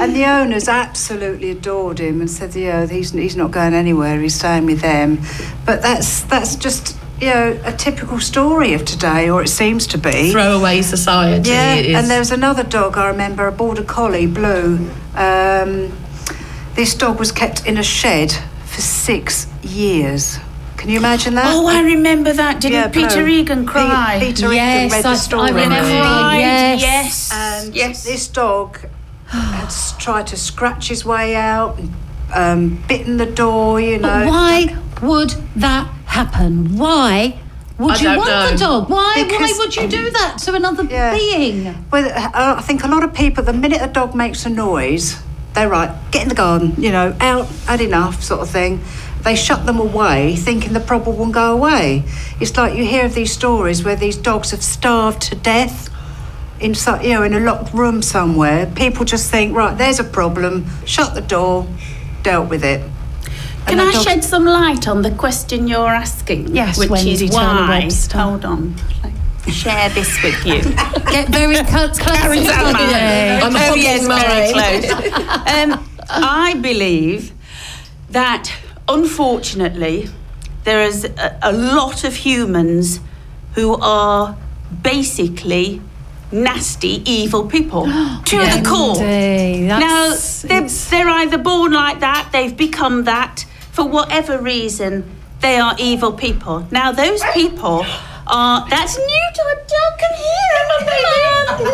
And the owners absolutely adored him and said, "Yeah, he's he's not going anywhere. He's staying with them." But that's that's just you know a typical story of today, or it seems to be. Throwaway society. Yeah, and there was another dog I remember, a border collie, Blue. Um, this dog was kept in a shed for six years. Can you imagine that? Oh, I remember that. Didn't Yeah, Peter Blue. Egan cry? Pe- Peter Yes, Egan read I- the story. I remember. Cried, Yes. yes. And yes. this dog had tried to scratch his way out, and, um, bitten the door, you know. But why would that happen? Why would I you want know. the dog? Why? why would you do that to another Yeah. being? Well, uh, I think a lot of people, the minute a dog makes a noise, they're right, get in the garden, you know, out, had enough, sort of thing. They shut them away, thinking the problem will go away. It's like you hear of these stories where these dogs have starved to death in, so- you know, in a locked room somewhere. People just think, right, there's a problem, shut the door, dealt with it. And Can I dog- shed some light on the question you're asking? Yes, which Wendy is why. Hold on. Share this with you. (laughs) Get very close. I'm oh, yes, very close. um, I believe that unfortunately there is a, a lot of humans who are basically nasty, evil people (gasps) to the core. Wendy, Now, they're, they're either born like that, they've become that, for whatever reason, they are evil people. Now, those people are. That's new Newt, I can hear him,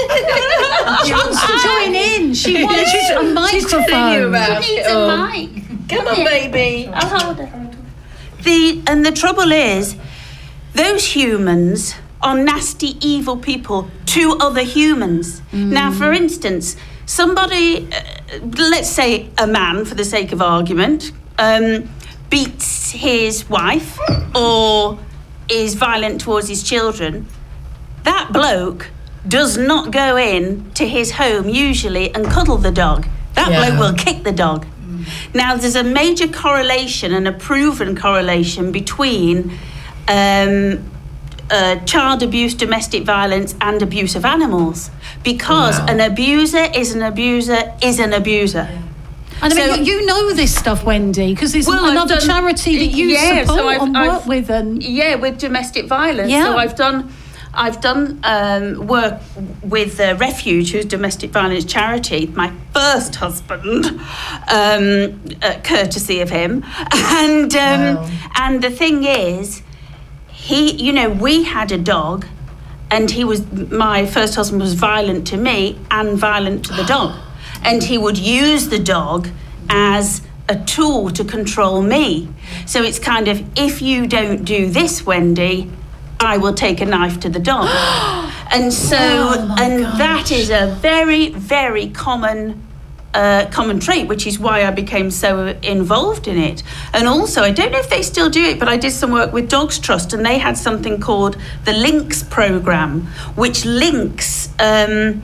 (laughs) She wants to join in. She (laughs) wants she's- a she's telling you microphone. about She needs it all. a mic. Come on, baby. I'll hold it. The and the trouble is, those humans are nasty, evil people to other humans. Now, for instance, somebody, uh, let's say a man, for the sake of argument, um, beats his wife or is violent towards his children. That bloke does not go in to his home usually and cuddle the dog. That Yeah. bloke will kick the dog. Now, there's a major correlation and a proven correlation between um, uh, child abuse, domestic violence, and abuse of animals. Because Wow. an abuser is an abuser is an abuser. And I mean, you, you know this stuff, Wendy, because it's Well, another done- charity that you Yeah, so support I've- and I've- work with. And Yeah, with domestic violence. Yeah. So I've done, I've done um, work with uh, Refuge, who's a domestic violence charity. My first husband, um, uh, courtesy of him, (laughs) and um, Wow. and the thing is, he, you know, we had a dog. And he was, my first husband was violent to me and violent to the dog. (gasps) And he would use the dog as a tool to control me. So it's kind of, if you don't do this, Wendy, I will take a knife to the dog. (gasps) and so, and that is a very, very common uh, common trait, which is why I became so involved in it. And also, I don't know if they still do it, but I did some work with Dogs Trust, and they had something called the Links program, which links, um,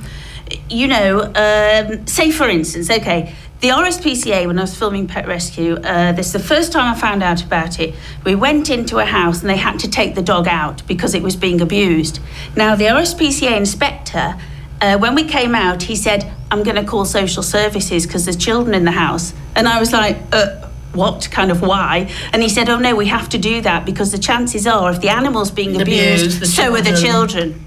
you know, um, say for instance, okay. The RSPCA, when I was filming Pet Rescue, uh, this is the first time I found out about it. We went into a house and they had to take the dog out because it was being abused. Now, the RSPCA inspector uh, when we came out, he said, I'm going to call social services because there's children in the house. And I was like, uh, what? Kind of why? And he said, oh no, we have to do that because the chances are if the animal's being Abused, abused, the so are the children. children.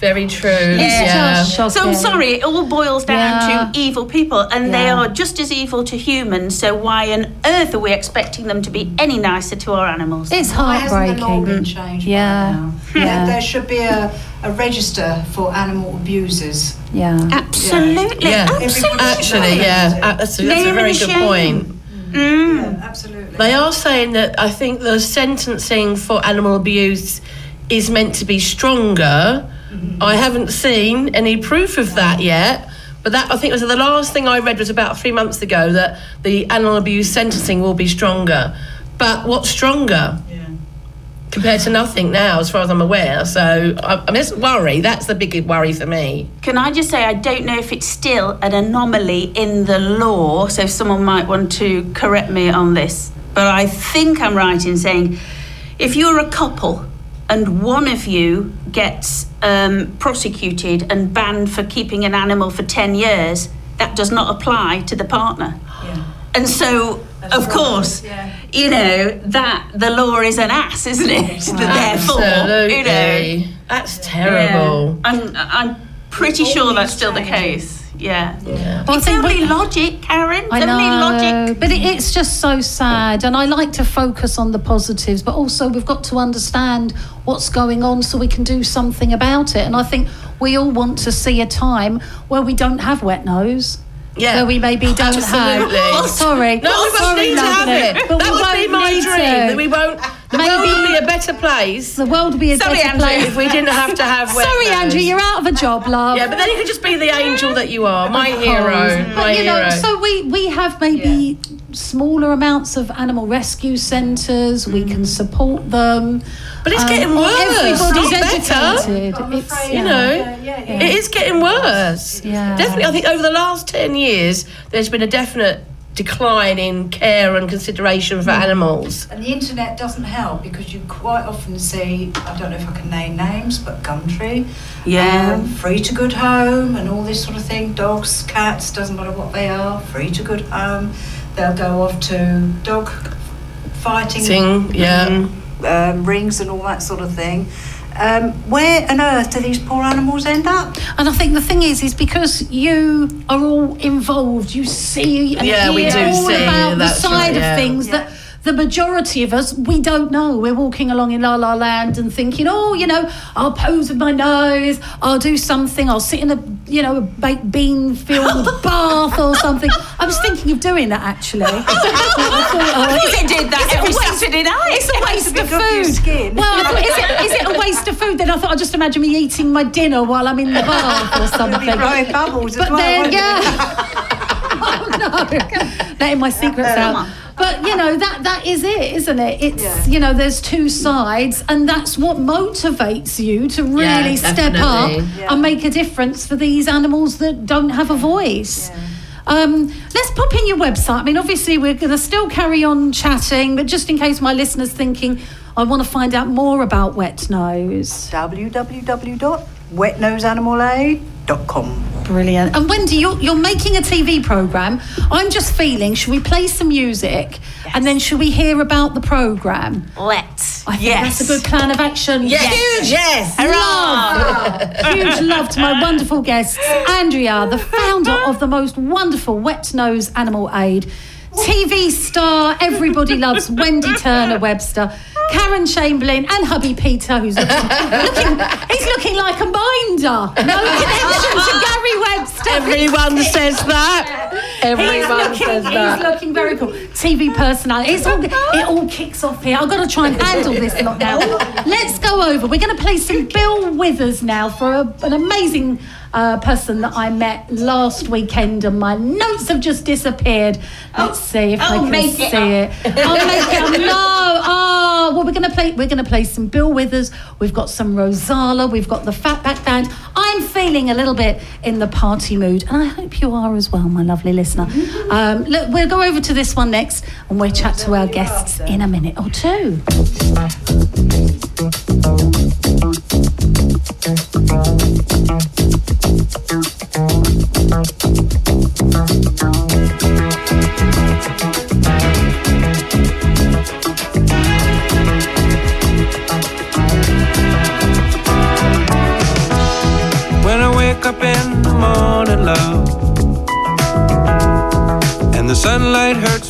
Very true. Yeah. just. So I'm sorry, it all boils down Yeah. to evil people, and they are just as evil to humans. So why on earth are we expecting them to be any nicer to our animals? it's heartbreaking. Why hasn't the law heartbreaking. been changed by Yeah. now? Yeah. There, there should be a, a register for animal abusers. Yeah. Absolutely, Yeah. absolutely. Actually, yeah, that's, a- that's a very good shame. point. Mm. Absolutely. They are saying that I think the sentencing for animal abuse is meant to be stronger. I haven't seen any proof of that yet. But that I think was the last thing I read was about three months ago that the animal abuse sentencing will be stronger. But what's stronger? Yeah. compared to nothing now, as far as I'm aware. So I, I mean, that's worry. That's the big worry for me. Can I just say, I don't know if it's still an anomaly in the law, so someone might want to correct me on this, but I think I'm right in saying if you're a couple and one of you gets um, prosecuted and banned for keeping an animal for 10 years, that does not apply to the partner. And so, of course, you know, that the law is an ass, isn't it? (laughs) Therefore, you know. That's terrible. Yeah. I'm, I'm pretty sure that's still the case. Yeah. Well, it's only we- logic, Karen. It's I only know, logic. but it, it's just so sad, and I like to focus on the positives, but also we've got to understand what's going on so we can do something about it. And I think we all want to see a time where we don't have wet nose. Yeah. Where we maybe don't Absolutely. have. Oh, sorry. No, we won't sorry, need to have lovely, it. But that would won't be my dream. to. That we won't. The Maybe- world would be a better place. The world would be a Sorry, better Andrew, place if we didn't have to have wet (laughs) Sorry, nose. Andrew, you're out of a job, love. Yeah, but then you could just be the angel that you are, my hero, But my you know, so we we have maybe smaller amounts of animal rescue centres. We can support them. But it's Um, getting worse, Everybody's not better. educated. It's, you know, it is getting worse. Yeah. Definitely, I think over the last 10 years, there's been a definite decline in care and consideration Mm. for animals. And the internet doesn't help because you quite often see, I don't know if I can name names, but Gumtree, Yeah. um, free to good home and all this sort of thing. Dogs, cats, doesn't matter what they are, free to good home. They'll go off to dog fighting Thing, yeah. um, rings and all that sort of thing. Um, where on earth do these poor animals end up? And I think the thing is, is because you are all involved, you see and Yeah, we hear do all see, about the side right, of yeah. things that the majority of us we don't know. We're walking along in La La Land and thinking, oh, you know, I'll pose with my nose, I'll do something, I'll sit in a you know a baked bean filled (laughs) bath or something. I was thinking of doing that actually. I thought, oh, it did that is it a every Saturday night. It's a waste of good for your food. skin. Well, thought, is it, is it a (laughs) waste of food? Then I thought I'd just imagine me eating my dinner while I'm in the bath or (laughs) something. Blowing bubbles as But well. then, yeah. oh no, letting my secrets uh, out. But you know that that is it, isn't it? It's Yeah. you know there's two sides, and that's what motivates you to really Yeah, step up. And make a difference for these animals that don't have a voice. Um, let's pop in your website. I mean, obviously, we're going to still carry on chatting, but just in case my listeners thinking, I want to find out more about wet nose. www.wetnoseanimalaid.com. Brilliant. And Wendy, you're, you're making a TV program. I'm just feeling, should we play some music and then should we hear about the program? Let's. I think yes. that's a good plan of action. Yes, Huge yes. love. Huge love to my wonderful guests, Andrea, the founder of the most wonderful Wet Nose Animal Aid, TV star, everybody loves Wendy Turner Webster, Karen Chamberlain, and hubby Peter, who's looking, (laughs) looking he's looking like a minder. No connection to Gary Webster. Everyone says that. Everyone looking, says that. he's looking very cool. TV personality. It's all, it all kicks off here. I've got to try and handle this lot now. Let's go over. We're going to play some Bill Withers now for a, an amazing uh, person that I met last weekend, and my notes have just disappeared. Let's see if I oh, can see it it. I'll make it up. (laughs) No. Oh, well, we're going to play. We're going to play some Bill Withers. We've got some Rozalla. We've got the Fatback Band. I'm feeling a little bit in the party mood, and I hope you are as well, my lovely listener. Um, look, we'll go over to this one next, and we'll chat to our guests in a minute or two. Sunlight hurts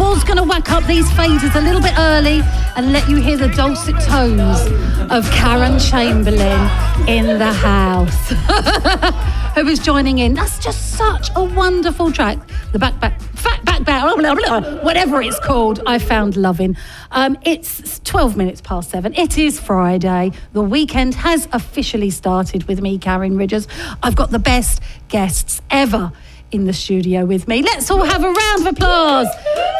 was going to whack up these faders a little bit early and let you hear the dulcet tones of Karen Chamberlain in the house. (laughs) Who is joining in? That's just such a wonderful track. The back back fat back back whatever it's called. I found loving. Um, it's 12 minutes past seven. It is Friday. The weekend has officially started with me, Karin Ridgers. I've got the best guests ever in the studio with me. Let's all have a round of applause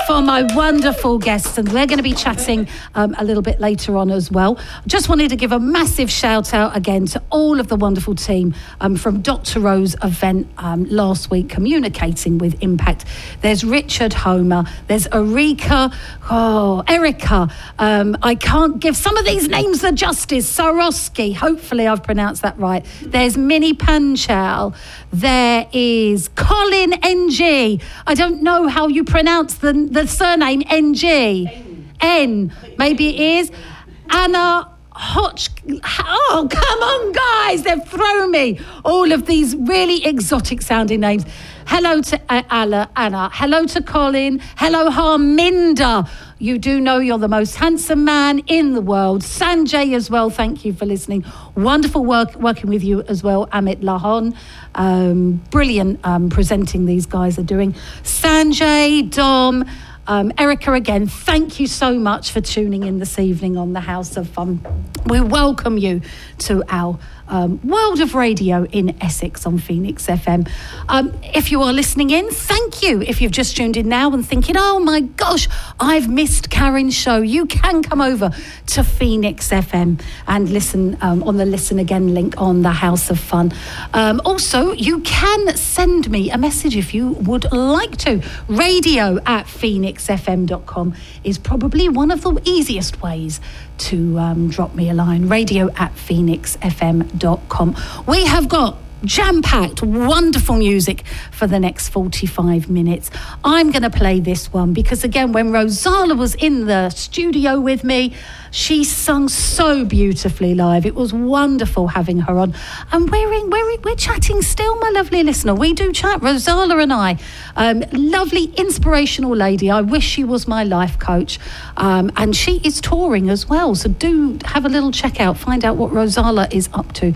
for my wonderful guests, and we're going to be chatting um, a little bit later on as well. Just wanted to give a massive shout out again to all of the wonderful team um, from Dr. Rowe's event um, last week, communicating with impact. There's Richard Homer, there's Erika, oh, Erica. Um, I can't give some of these names the justice. Sarosky, hopefully I've pronounced that right. There's Minnie Panchal. There is Colin NG. I don't know how you pronounce the, the surname NG. N. Maybe it is. Anna Hotch. Oh, come on, guys. They've thrown me all of these really exotic sounding names. Hello to uh, Anna. Hello to Colin. Hello, Harminder. You do know you're the most handsome man in the world. Sanjay as well. Thank you for listening. Wonderful work working with you as well, Amit Lahon. Um, brilliant um, presenting these guys are doing. Sanjay, Dom. Um, Erica, again, thank you so much for tuning in this evening on the House of Fun. We welcome you to our um, world of radio in Essex on Phoenix FM. Um, if you are listening in, thank you. If you've just tuned in now and thinking, oh my gosh, I've missed Karin's show, you can come over to Phoenix FM and listen um, on the Listen Again link on the House of Fun. Um, also, you can send me a message if you would like to. Radio at phoenixfm.com is probably one of the easiest ways to um, drop me a line. Radio at phoenixfm.com. We have got jam packed, wonderful music for the next 45 minutes. I'm going to play this one because, again, when Rozalla was in the studio with me, she sung so beautifully live. It was wonderful having her on. And we're, in, we're, we're chatting still, my lovely listener. We do chat, Rozalla and I. Um, lovely, inspirational lady. I wish she was my life coach. Um, and she is touring as well. So do have a little check out, find out what Rozalla is up to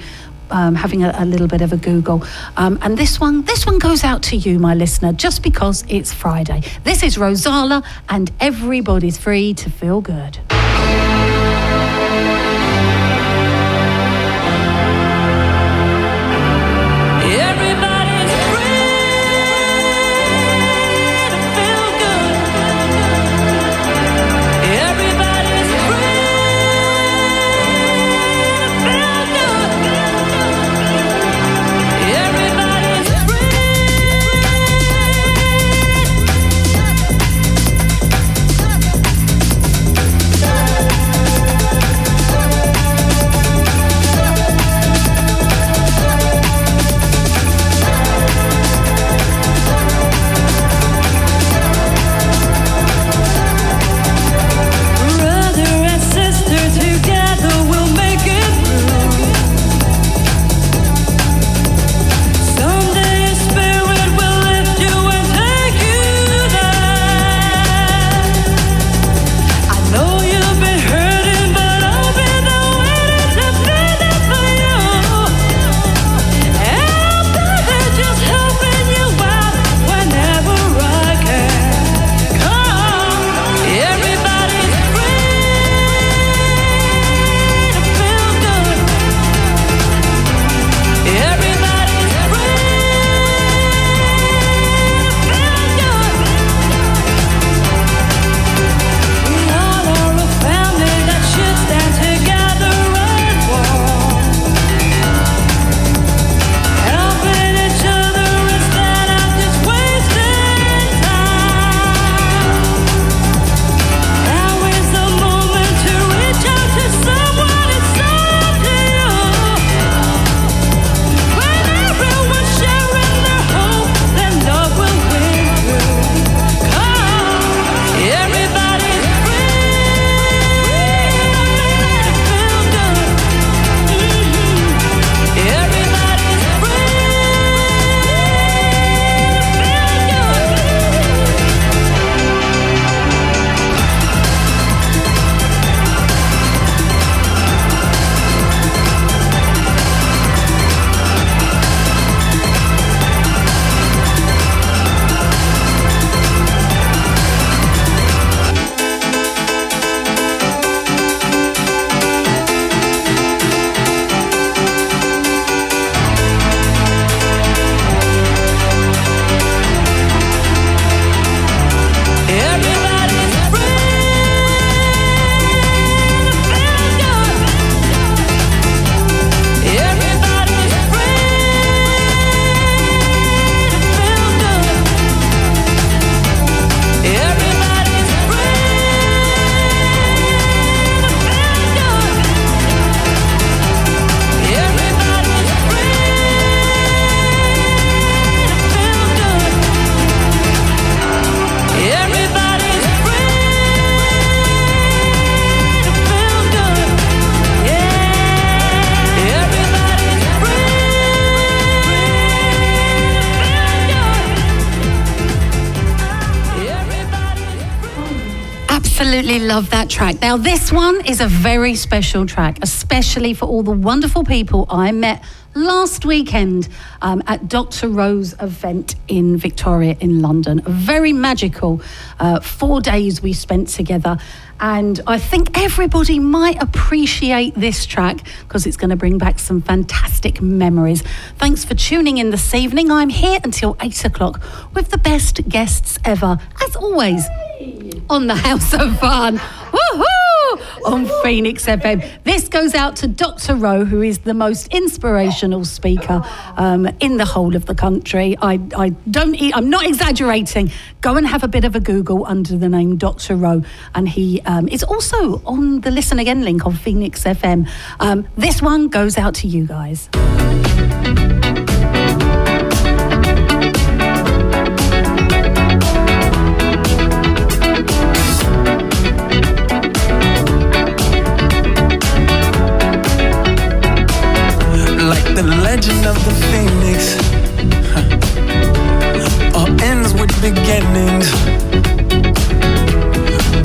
um, having a, a little bit of a Google. Um, and this one, this one goes out to you, my listener, just because it's Friday. This is Rozalla, and everybody's free to feel good. that track. Now, this one is a very special track, especially for all the wonderful people I met last weekend um, at Dr. Rowe's event in Victoria in London. A very magical uh, four days we spent together. And I think everybody might appreciate this track because it's going to bring back some fantastic memories. Thanks for tuning in this evening. I'm here until eight o'clock with the best guests ever, as always, on the House of Fun on Phoenix FM. This goes out to Dr. Rowe, who is the most inspirational speaker um, in the whole of the country. I, I don't, eat, I'm not exaggerating. Go and have a bit of a Google under the name Dr. Rowe, and he um, is also on the Listen Again link on Phoenix FM. Um, this one goes out to you guys.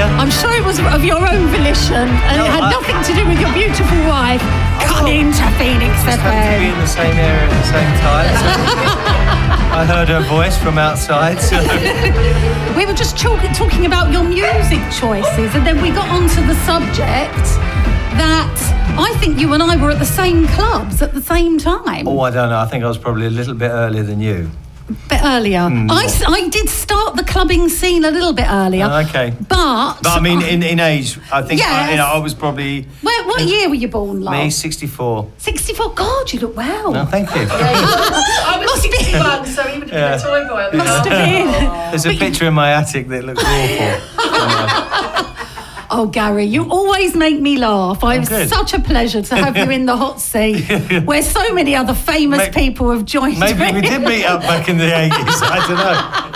Pleasure. I'm sure it was of your own volition and No, it had I- nothing to do with your beautiful wife coming to Phoenix Just happened to be FM. in the same area at the same time. so (laughs) I heard her voice from outside. So (laughs) We were just talk- talking about your music choices, and then we got onto the subject that I think you and I were at the same clubs at the same time. oh, I don't know. I think I was probably a little bit earlier than you. Bit earlier. I I, s- I did start the clubbing scene a little bit earlier. Oh, okay. But, But I mean, in, in age, I think I, you know, I was probably where, what year were you born, love? me 64. 64. God, you look well. No, thank you. (laughs) I was 61, so he would have Yeah. been a toy boy. at the Must time. have been. There's a picture in my attic that looks awful. (laughs) Oh, Gary, you always make me laugh. I- oh, It's such a pleasure to have you in the hot seat (laughs) where so many other famous May- people have joined Maybe me. we did meet up back in the 80s. I don't know.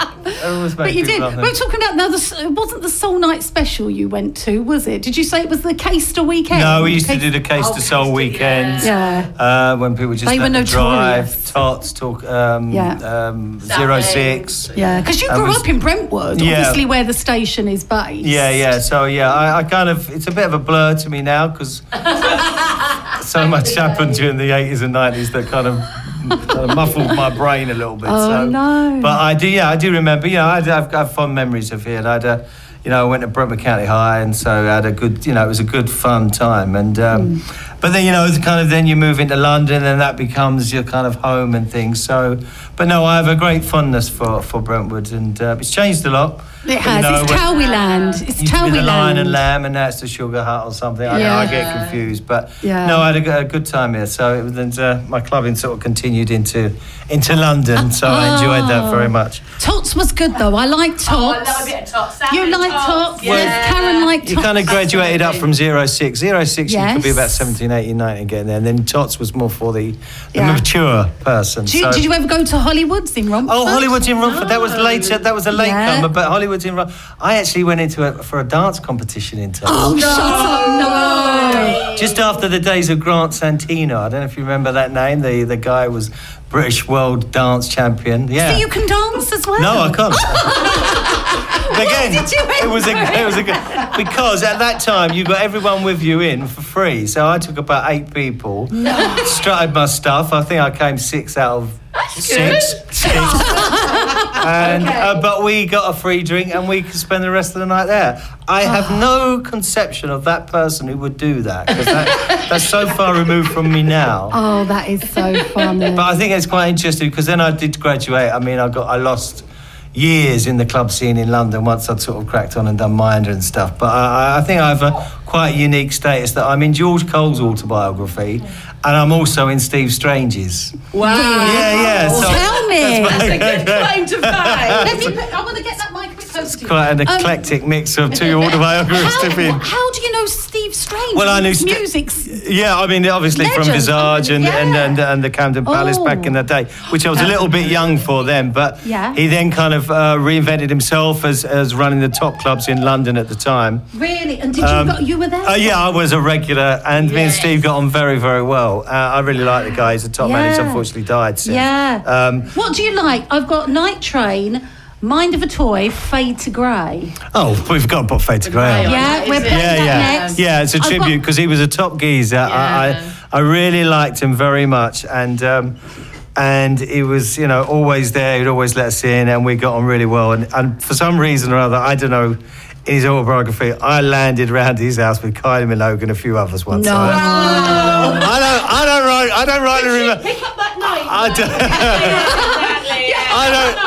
It always But you did. laugh We're talking about now. The, it wasn't the Soul Night special you went to, was it? Did you say it was the Caister weekend? No, we used to do the Caister Soul weekends. Yeah. Uh, when people just They were let drive, notorious. tots, talk, um, Yeah. um, zero six. Yeah, because you grew was- up in Brentwood, Yeah. obviously where the station is based. Yeah, yeah. So yeah, I, I kind of it's a bit of a blur to me now because (laughs) so much happened during the eighties and nineties that kind of, kind of muffled my brain a little bit. Oh, so. no. But I do, yeah, I do remember. You know, I, I've got fond memories of here. And I had a, you know, I went to Brentwood County High, and so I had a good, you know, it was a good fun time. And um, but then you know, it's kind of then you move into London, and that becomes your kind of home and things. So, but no, I have a great fondness for for Brentwood, and uh, it's changed a lot. It But, you has. know, it's when- Towie It's used to the Lion and Lamb, and now it's the Sugar Hut or something. I, Yeah. I get confused, but Yeah. no, I had a, a good time here. So it was, and, uh, my clubbing sort of continued into into London, so I enjoyed that very much. Tots was good though. I like Tots. Oh, I love a bit of tots. You Salmon like tots, Tots? yeah. Yes, Karen liked Tots. You kind of graduated up from 06. 06 you could be about 17, 18, 19 getting there. And then Tots was more for the, the Yeah. mature person. Did you, so- did you ever go to Hollywood's in Romford? Oh, Hollywood's in Romford. That was later. That was a late Yeah. comer, but Hollywood's in Romford. I actually went into it for a dance competition in town. Oh, shut up! No. Just after the days of Grant Santino. I don't know if you remember that name. The the guy was British world dance champion. Yeah. So you can dance as well? No, I can't. (laughs) Again, did you it was a it was a good because at that time you got everyone with you in for free. So I took about eight people, strutted my stuff. I think I came six out of six. Six. (laughs) and Okay. uh, but we got a free drink and we could spend the rest of the night there. I have no conception of that person who would do that because that, that's so far removed from me now. Oh, that is so funny. But I think it's quite interesting because then I did graduate. I mean, I got I lost years in the club scene in London once I'd sort of cracked on and done Minder and stuff. But I, I think I have a quite unique status that I'm in George Cole's autobiography and I'm also in Steve Strange's. Wow. Yeah, yeah. So Tell me. That's a good (laughs) claim to fame. (laughs) Let me put, I want to get that mic a bit closer to you. quite an Um, eclectic mix of two (laughs) autobiographies to be in. how, how do you know Steve Strange? Well, I knew St- music's Yeah, I mean, obviously from Legend. Visage and, Yeah. and, and, and the Camden Palace Oh. back in the day, which I was a little bit young for then. But Yeah. he then kind of uh, reinvented himself as, as running the top clubs in London at the time. really. And did Um, you go, you were there? Uh, yeah, I was a regular, and me and Steve got on very, very well. Uh, I really like the guy. He's a top man. He's unfortunately died since. Yeah. Um, what do you like? I've got Night Train, Mind of a Toy, Fade to Grey. oh, we've got to put Fade to Grey on. Yeah, we're it? playing Yeah, that yeah, next. yeah. It's a I've tribute because he was a top geezer. I, Yeah. I, I really liked him very much, and um, and he was, you know, always there. He'd always let us in, and we got on really well. And, and for some reason or other, I don't know. In his autobiography, I landed round his house with Kylie Minogue and a few others once. No. So I, I don't, I don't, write, I don't write rightly remember. Pick up that night. I don't. (laughs) (laughs) I don't.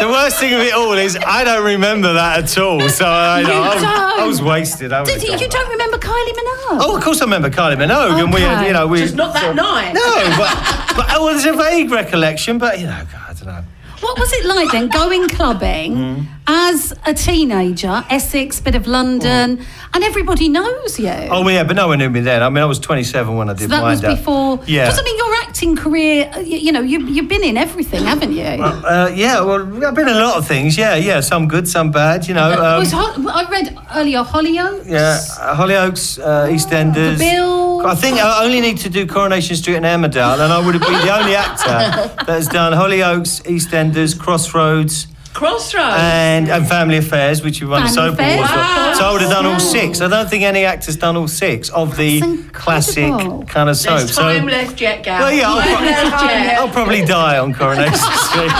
The worst thing of it all is I don't remember that at all. So I, You I, was, I don't? was wasted. I Did would've you, don't remember Kylie Minogue? Oh, of course I remember Kylie Minogue, and we had, you know, we Just not that night. No, (laughs) but but it was a vague recollection. But you know, I don't know. What was it like then, going clubbing Mm. As a teenager, Essex, bit of London, and everybody knows you? Oh yeah, but no one knew me then. I mean, I was 27 when I did so that was Up. before. Yeah. Because I mean, your acting career, uh, y- you know, you, you've been in everything, haven't you? Uh, yeah, well, I've been in a lot of things. Yeah, yeah, some good, some bad. You know. Um, was Ho- I read earlier Hollyoaks. yeah, Hollyoaks, uh, EastEnders. The Bill. I think I only need to do Coronation Street and Emmerdale, and I would have been the only actor (laughs) that has done Hollyoaks, EastEnders, Crossroads. Crossroads. and, and Family Affairs, which you won the Family soap Affairs, awards for. wow. So I would have done all six. I don't think any actor's done all six of the classic kind of soap. There's So time left yet, Gav. Well, yeah, I'll pro- left. (laughs) I'll probably die on Coronation (laughs) Street.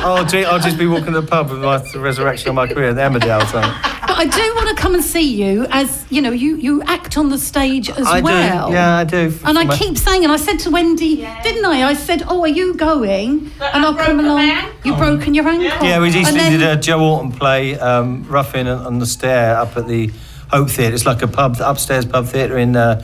I'll, I'll just be walking to the pub with my resurrection of my career at the Emmerdale. So. But I do want to come and see you as, you know, you, you act on the stage as I well. do. Yeah, I do. And I My- keep saying, and I said to Wendy, didn't I? I said, "Oh, are you going?" and I'll come along. You've broken your ankle. Yeah, we And recently then- did a Joe Orton play, um, Ruffian on on the Stair, up at the Hope Theatre. It's like a pub, upstairs pub theatre in. Uh,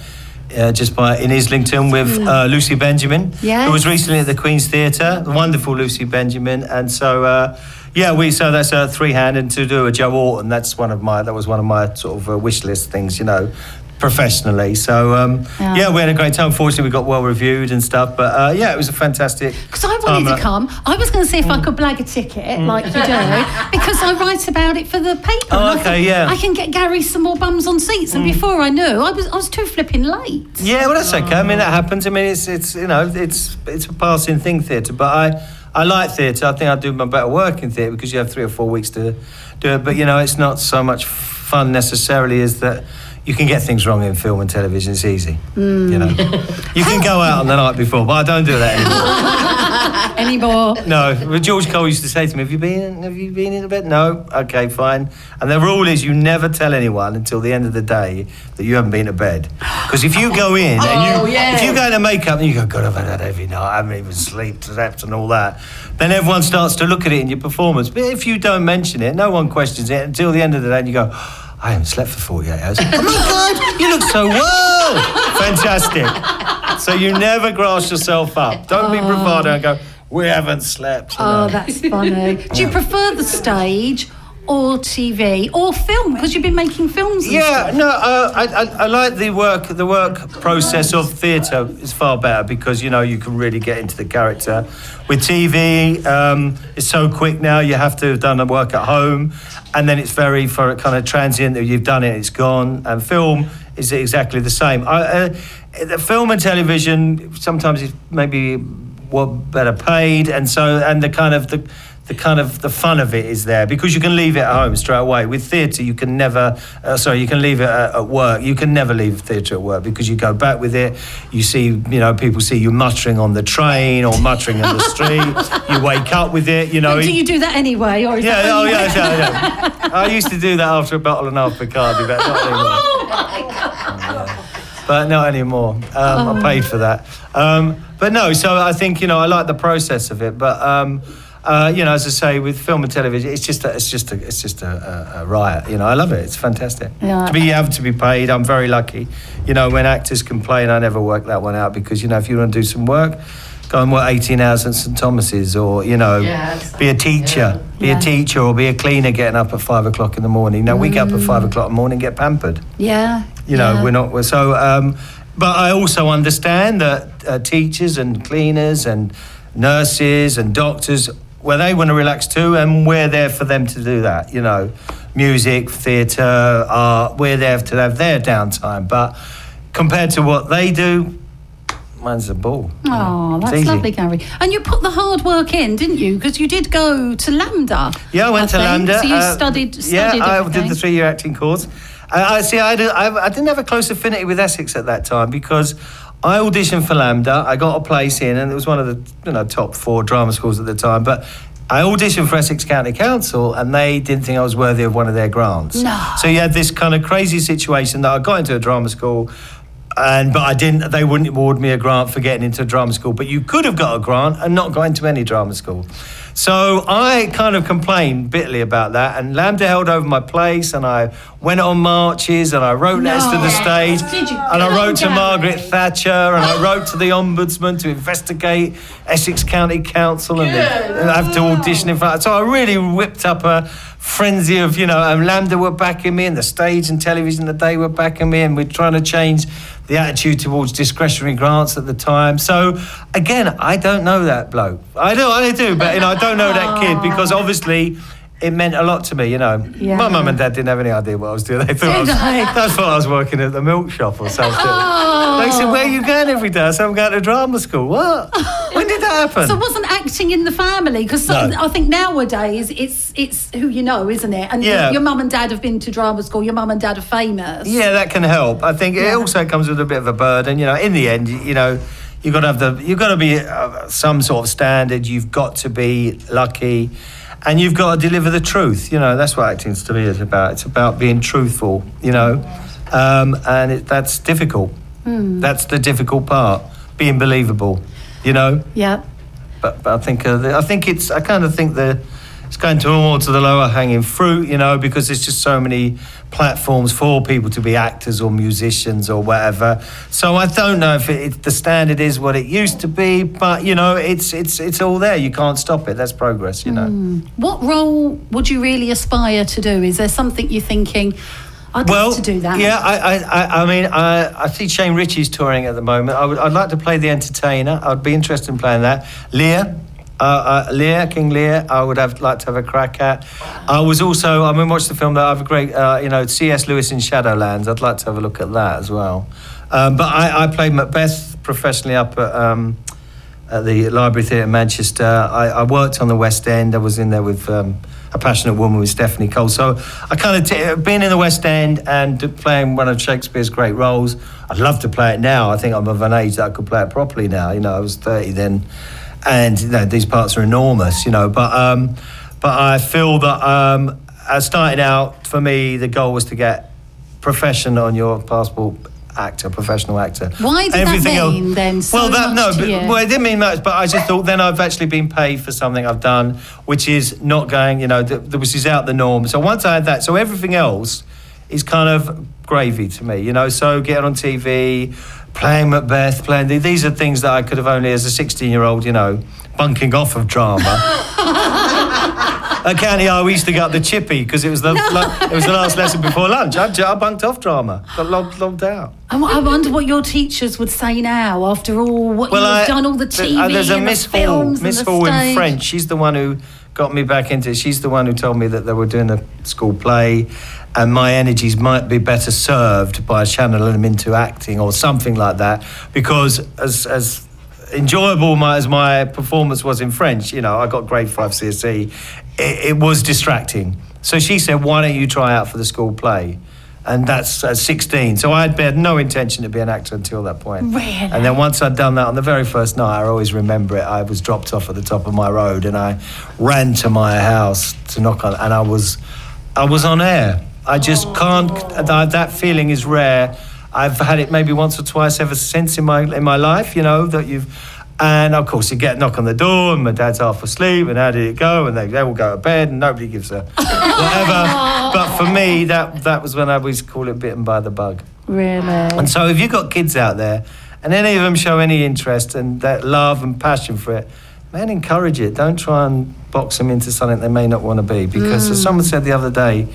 uh, just by in Islington with uh, Lucy Benjamin, Yes. who was recently at the Queen's Theatre, the wonderful Lucy Benjamin, and so uh, yeah, we so that's a three hand, and to do a Joe Orton, that's one of my that was one of my sort of uh, wish list things, you know, professionally. So um, Yeah. yeah. we had a great time. Fortunately, we got well reviewed and stuff, but uh, yeah, it was a fantastic. Because I wanted and to come. I was going to see if I Mm. could blag a ticket, like you do, (laughs) because I write about it for the paper. Oh, and I okay, yeah. Mm. I can get Gary some more bums on seats. And before I knew, I was I was too flipping late. Yeah, well, that's okay. I mean, that happens. I mean, it's it's you know, it's it's a passing thing, theatre. But I I like theatre. I think I do my better work in theatre because you have three or four weeks to do it. But you know, it's not so much fun necessarily as that. You can get things wrong in film and television. It's easy. You know, mm. you can (laughs) go out on the night before, but I don't do that anymore. (laughs) Anymore. (laughs) No, George Cole used to say to me, "Have you been? Have you been in a bed?" No. Okay, fine. And the rule is, you never tell anyone until the end of the day that you haven't been to bed. Because if you go in and Oh, you, yeah. if you go into makeup and you go, "God, I've had that every night. I haven't even slept, slept, and all that," then everyone starts to look at it in your performance. But if you don't mention it, no one questions it until the end of the day, and you go. I haven't slept for 48 hours. oh my (laughs) God, you look so well. Fantastic. So you never grass yourself up. Don't be bravado and go, we haven't slept. Oh, that's funny. Do you (laughs) prefer the stage or TV or film? Because you've been making films. Yeah, stuff. no, uh, I, I, I like the work. The work process of theatre is far better because you know you can really get into the character. With TV, um, it's so quick now. You have to have done the work at home, and then it's very for kind of transient that you've done it, it's gone. And film is exactly the same. I, uh, the film and television sometimes is maybe what better paid, and so and the kind of the the kind of the fun of it is there because you can leave it at home straight away. With theatre, you can never. Uh, sorry, you can leave it at, at work. You can never leave theatre at work because you go back with it. You see, you know, people see you muttering on the train or muttering in the (laughs) street. you wake up with it. You know. do you do that anyway, or Yeah, oh yeah, yeah, yeah. (laughs) I used to do that after a bottle and a half Bacardi, but not (laughs) anymore. Oh But not anymore. Um, I paid for that. Um, but no, so I think you know I like the process of it. But um, uh, you know, as I say, with film and television, it's just a, it's just a, it's just a, a, a riot. You know, I love it. It's fantastic. Yeah. To be able to be paid, I'm very lucky. You know, when actors complain, I never work that one out because you know if you want to do some work. Go and work 18 hours at St Thomas's, or you know, Yes. be a teacher, be Yeah. a teacher, or be a cleaner getting up at five o'clock in the morning. Now we get up at five o'clock in the morning, and get pampered. Yeah. You know, yeah. we're not. We're, so, um, but I also understand that uh, teachers and cleaners and nurses and doctors, well, they want to relax too, and we're there for them to do that. You know, music, theatre, art. We're there to have their downtime. But compared to what they do, mine's a ball. Oh, that's easy. lovely, Gary. And you put the hard work in, didn't you? Because you did go to LAMDA. Yeah, I went to think. LAMDA. So you uh, studied, studied Yeah, I did the three-year acting course. I, I see. I, did, I, I didn't have a close affinity with Essex at that time because I auditioned for LAMDA. I got a place in, and it was one of the you know top four drama schools at the time. But I auditioned for Essex County Council, and they didn't think I was worthy of one of their grants. No. So you had this kind of crazy situation that I got into a drama school. And but I didn't. They wouldn't award me a grant for getting into a drama school. But you could have got a grant and not got into any drama school. So I kind of complained bitterly about that. And LAMDA held over my place, and I went on marches, and I wrote letters to the you? and I wrote to Margaret. Thatcher, and I (gasps) wrote to the ombudsman to investigate Essex County Council, and, I have to audition in front. So I really whipped up a frenzy of you know, and LAMDA were backing me, and the stage and television that they were backing me, and we're trying to change the attitude towards discretionary grants at the time. So again, I don't know that bloke. I do, I do, but you know, I don't know that kid because obviously. It meant a lot to me, you know. Yeah. My mum and dad didn't have any idea what I was doing. They thought I was, Did they? they thought I was working at the milk shop or something. Oh. They said, "Where are you going every day?" I said, "I'm going to drama school." What? (laughs) When did that happen? So wasn't acting in the family? Because No. I think nowadays it's it's who you know, isn't it? And Yeah. your, your mum and dad have been to drama school. Your mum and dad are famous. Yeah, that can help. I think it also comes with a bit of a burden. You know, in the end, you know, you've got to have the, you've got to be uh, some sort of standard. You've got to be lucky, and you've got to deliver the truth. You know, that's what acting to me is about. It's about being truthful. You know, um, and it, that's difficult. That's the difficult part. Being believable. You know. Yeah. but, but I think uh, the, I think it's I kind of think the it's going to more to the lower hanging fruit, you know, because there's just so many platforms for people to be actors or musicians or whatever. So I don't know if it, the standard is what it used to be, but you know, it's it's it's all there. You can't stop it. That's progress, you know. Hmm. What role would you really aspire to do? Is there something you're thinking? I'd well, love to do that. Yeah, I, I, I, mean, I, I see Shane Richie's touring at the moment. I would, I'd like to play the entertainer. I'd be interested in playing that. Lear, uh, uh, Lear, King Lear. I would have like to have a crack at. I was also, I mean, watch the film that I have a great, uh, you know, C.S. Lewis in Shadowlands. I'd like to have a look at that as well. Um, but I, I played Macbeth professionally up at. Um, at the Library Theatre in Manchester. I, I worked on the West End. I was in there with um, a passionate woman with Stephanie Cole. So I kind of t- being in the West End and playing one of Shakespeare's great roles. I'd love to play it now. I think I'm of an age that I could play it properly now. You know, I was 30 then, and you know, these parts are enormous. You know, but um, but I feel that um, as starting out for me, the goal was to get profession on your passport. Actor, professional actor. Why did that mean then so well, that much no, to but, you? well, it didn't mean much, but I just thought then I've actually been paid for something I've done, which is not going, you know, th- which is out the norm. So once I had that, so everything else is kind of gravy to me, you know. So getting on TV, playing Macbeth, playing th- these are things that I could have only as a 16 year old, you know, bunking off of drama. (laughs) At County I, we used to get up the chippy because it was the la- it was the last lesson before lunch. I, I bunked off drama, got logged, logged out. I w- I wonder what your teachers would say now after all what Well, you've I- done, all the th- TV uh, there's a and Miss the Hall, films Miss and the Hall in. French. She's the one who got me back into it. She's the one who told me that they were doing a school play, and my energies might be better served by channeling them into acting or something like that. Because as as enjoyable my, as my performance was in French, you know, I got grade five CSE. It, it was distracting. So she said, "Why don't you try out for the school play?" And that's at 16. So I had had no intention to be an actor until that point. Really? And then once I'd done that on the very first night, I always remember it. I was dropped off at the top of my road, and I ran to my house to knock on, and I was, I was on air. I just can't. That, that feeling is rare. I've had it maybe once or twice ever since in my in my life. You know that you've. And of course, you get a knock on the door, and my dad's half asleep, and how did it go? And they, they all go to bed, and nobody gives a (laughs) whatever. but for me, that that was when I always call it bitten by the bug. Really? And so, if you've got kids out there, and any of them show any interest and that love and passion for it, man, encourage it. Don't try and box them into something they may not want to be. Because, as mm. someone said the other day,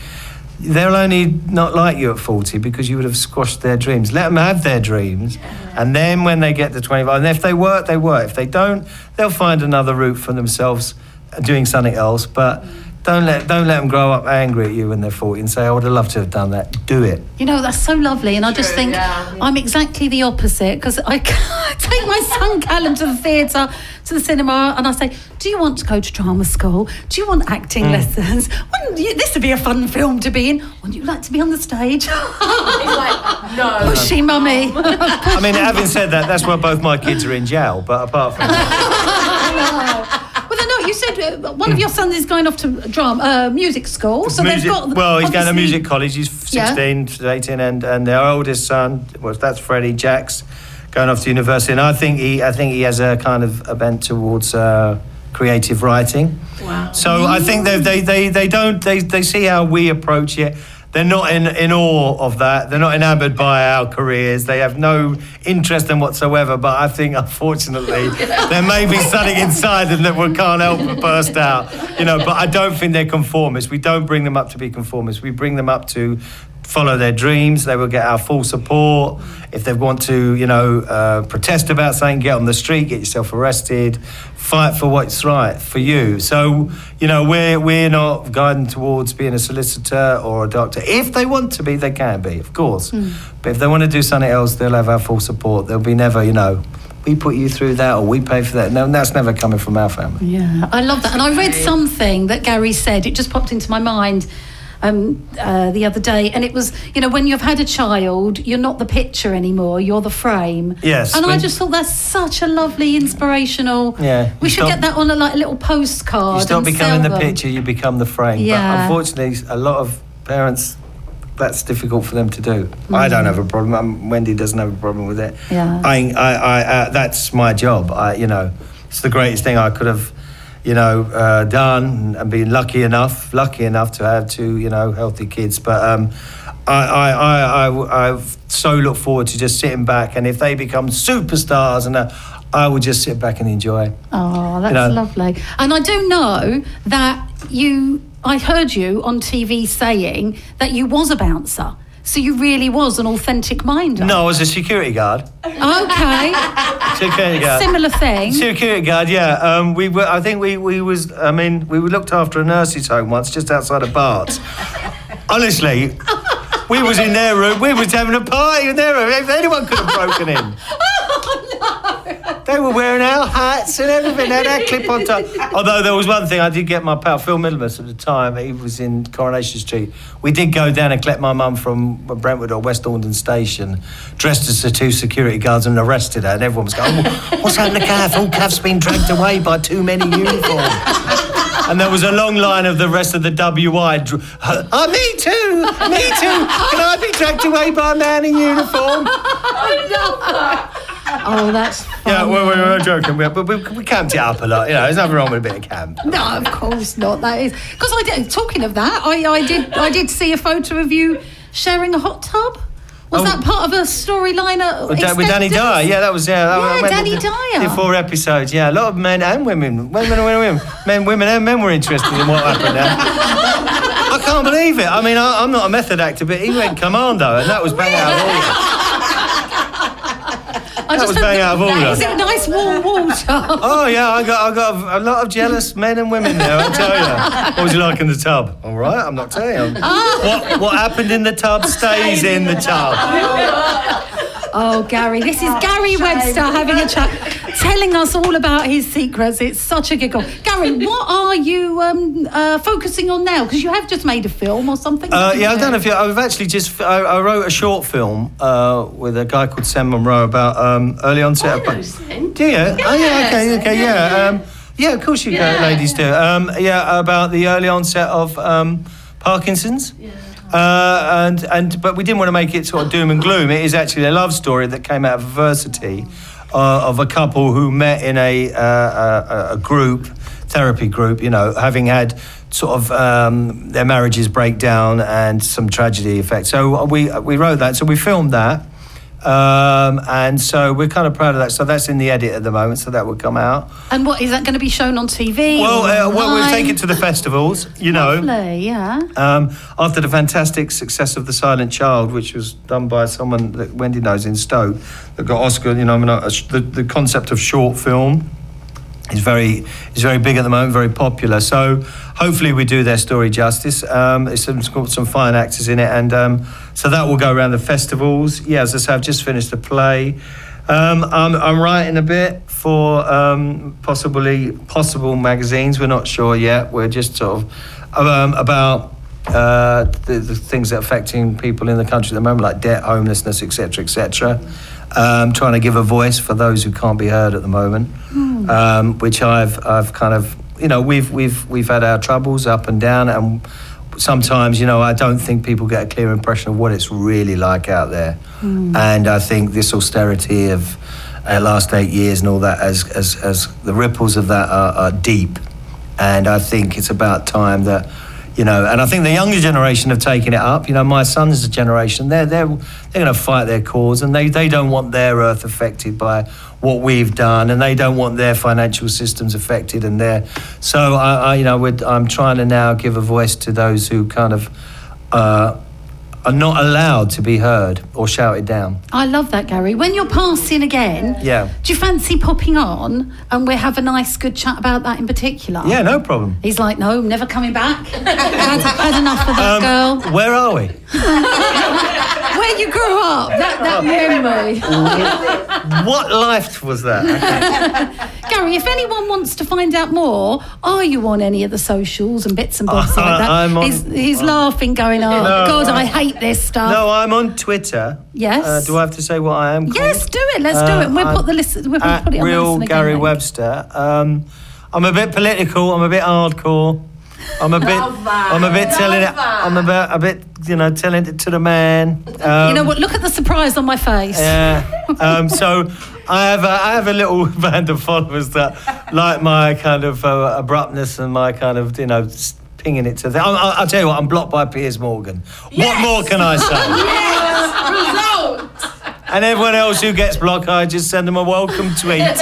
they'll only not like you at 40 because you would have squashed their dreams. Let them have their dreams. And then when they get to 25, and if they work, they work. If they don't, they'll find another route for themselves uh, doing something else. But don't let, don't let them grow up angry at you when they're 40 and say, I would have loved to have done that. Do it. You know, that's so lovely. And I just think I'm exactly the opposite because I (laughs) take my son Callum to the theatre, to the cinema, and I say, Do you want to go to drama school? Do you want acting Mm. lessons? Wouldn't you, this would be a fun film to be in. Wouldn't you like to be on the stage? He's like, no. (laughs) Pushy mummy. I mean, having said that, that's why both my kids are in jail. But apart from that, well, (laughs) no, you said uh, one of your sons is going off to drama, uh, music school. So music, they've got. well, he's going to music college. He's Yeah. 16, 18, and and our oldest son, well, that's Freddie Jacks, going off to university. And I think he, I think he has a kind of a bent towards uh, creative writing. Wow. So I think they they they they don't they they see how we approach it. They're not in, in awe of that. They're not enamoured by our careers. They have no interest in whatsoever. But I think, unfortunately, (laughs) there may be something inside them that we can't help but burst out. You know, but I don't think they're conformists. We don't bring them up to be conformists. We bring them up to follow their dreams. They will get our full support. If they want to, you know, uh, protest about something, get on the street, get yourself arrested, fight for what's right for you. So, you know, we're we're not guiding towards being a solicitor or a doctor. If they want to be, they can be, of course. But if they want to do something else, they'll have our full support. They'll be never, you know, we put you through that or we pay for that. No, that's never coming from our family. Yeah, I love that. And I read something that Gary said, it just popped into my mind um, uh, the other day. And it was, you know, when you've had a child, you're not the picture anymore, you're the frame. Yes, And I just thought that's such a lovely, inspirational. Yeah, We should get that on a, like, a little postcard. You stop becoming the them. picture, you become the frame. Yeah. But unfortunately, a lot of parents, that's difficult for them to do. I don't have a problem. Um, Wendy doesn't have a problem with it. Yeah. I, I, I, uh, that's my job. I, you know, it's the greatest thing I could have, you know, uh, done and been lucky enough, lucky enough to have two, you know, healthy kids. But um, I, I, I, I, I so look forward to just sitting back, and if they become superstars, and uh, I will just sit back and enjoy. Oh, that's You know. lovely. And I do know that you, I heard you on TV saying that you was a bouncer. So you really was an authentic minder. No, I was a security guard. Okay. Security guard. Similar thing. Security guard, yeah. Um, we were. I think we, we was. I mean, we looked after a nurse's home once, just outside of Barts. Honestly, we was in their room. We was having a party in their room. If anyone could have broken in. They were wearing our hats and everything. They had our clip on top. Although there was one thing, I did get my pal Phil Middlemiss at the time. He was in Coronation Street. We did go down and collect my mum from Brentwood or West Horndon Station, dressed as the two security guards, and arrested her. And everyone was going, "Oh, "What's happened to Kath? Oh, Kath's been dragged away by too many uniforms." And there was a long line of the rest of the WI. dr- Oh, me too, me too. Can I be dragged away by a man in uniform? (laughs) (laughs) Oh, that's Yeah, we're, we were joking, we, but we, we camped it up a lot. You know, there's nothing wrong with a bit of camp. No, of course not. That is because I did. Talking of that, I, I did. I did see a photo of you sharing a hot tub. Was Oh. that part of a storyline? Uh, with, Da- with Danny Dyer, yeah, that was yeah. That Yeah, went Danny Dyer. Did four episodes, yeah. A lot of men and women, women and women, men, women and men were interested in what happened there. I can't believe it. I mean, I, I'm not a method actor, but he went commando, and that was bang out of order. I That just was bang out of order. Is it nice warm water? Oh yeah, I got I got a lot of jealous men and women there. I'll tell you. What was you like in the tub? All right, I'm not telling you. Ah. What what happened in the tub stays in the tub. (laughs) Oh. Oh, Gary, this is Gary Webster having a chat, telling us all about his secrets. It's such a giggle. Gary, (laughs) what are you um, uh, focusing on now? Because you have just made a film or something. Uh, haven't yeah, I've you? done a few. I've actually just I, I wrote a short film uh, with a guy called Sam Monroe about um, early onset. I of- know Sam. Do you? Oh yeah. Okay. Okay. Yeah. Yeah. Um, yeah. Of course you Yeah. go, ladies do. Um, yeah. About the early onset of um, Parkinson's. Uh, and and but we didn't want to make it sort of doom and gloom. It is actually a love story that came out of adversity uh, of a couple who met in a, uh, a a group therapy group. You know, having had sort of um, their marriages break down and some tragedy effect. So we we wrote that. So we filmed that. Um, and so we're kind of proud of that. So that's in the edit at the moment. So that will come out. And what is that going to be shown on TV? Well, uh, well, we'll take it to the festivals. You know, Lovely, yeah. um, after the fantastic success of The Silent Child, which was done by someone that Wendy knows in Stoke, that got Oscar, you know, I mean, uh, the, the concept of short film is very is very big at the moment, very popular. So hopefully we do their story justice. Um, it's, got some fine actors in it, and um, so that will go around the festivals. Yeah, as I say, I've just finished a play. Um, I'm, I'm writing a bit for um, possibly possible magazines. We're not sure yet. We're just sort of um, about uh, the, the things that are affecting people in the country at the moment, like debt, homelessness, etc., etc. Um, trying to give a voice for those who can't be heard at the moment, um, which I've I've kind of you know we've we've we've had our troubles up and down, and sometimes you know I don't think people get a clear impression of what it's really like out there, and I think this austerity of uh, last eight years and all that as as, as the ripples of that are, are deep, and I think it's about time that you know, and I think the younger generation have taken it up. You know, my son's a generation, they're they're they're going to fight their cause, and they they don't want their earth affected by what we've done, and they don't want their financial systems affected, and their so I, I you know I'm trying to now give a voice to those who kind of. Uh, are not allowed to be heard or shouted down. I love that, Gary. When you're passing again, Yeah. do you fancy popping on and we'll have a nice, good chat about that in particular? Yeah, no problem. He's like, no, never coming back. (laughs) had, had enough of that Um, girl. Where are we? (laughs) Where you grew up, that, that memory. what life was that? (laughs) Gary, if anyone wants to find out more, are you on any of the socials and bits and bobs Uh, (laughs) like that? I'm on- he's he's laughing, going, oh, No, God, I I- hate this stuff. No, I'm on Twitter. Yes. Uh, do I have to say what I am? called? Yes, do it. Let's do Uh, it. We'll I'm put the list. We'll put it on the real listen again, Gary. Webster. Um, I'm a bit political. I'm a bit hardcore. I'm a bit. I'm a bit telling it. I'm a bit. A bit. You know, telling it to the man. Um, you know what? Look at the surprise on my face. Yeah. Um, so I have a, I have a little (laughs) band of followers that like my kind of uh, abruptness and my kind of you know pinging it to them. I'll, I'll tell you what. I'm blocked by Piers Morgan. What more can I say? (laughs) yes. Result. And everyone else who gets blocked, I just send them a welcome tweet. (laughs)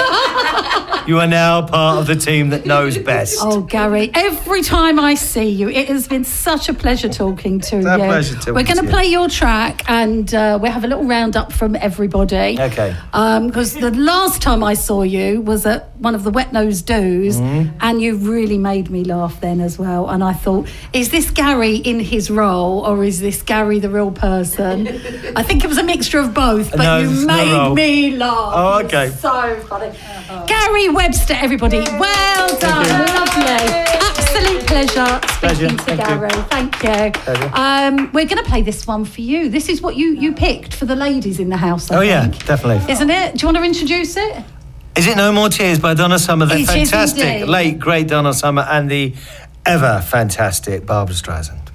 you are now part of the team that knows best. Oh, Gary, every time I see you, it has been such a pleasure talking to you. pleasure talking We're going to to you. play your track and uh, we'll have a little roundup from everybody. Okay. Because the last time I saw you was at one of the Wet Nose Do's, Mm-hmm. and you really made me laugh then as well. And I thought, is this Gary in his role, or is this Gary the real person? (laughs) I think it was a mixture of both, but No, you made me laugh. Oh, okay. So funny. Gary Webster, everybody. Well done. Lovely. Absolute pleasure Pleasure. speaking to Thank you. Thank you. Um, we're going to play this one for you. This is what you, you picked for the ladies in the house. I Oh yeah, definitely. Isn't it? Do you want to introduce it? Is it No More Tears by Donna Summer? The It fantastic, late, great Donna Summer and the ever fantastic Barbra Streisand.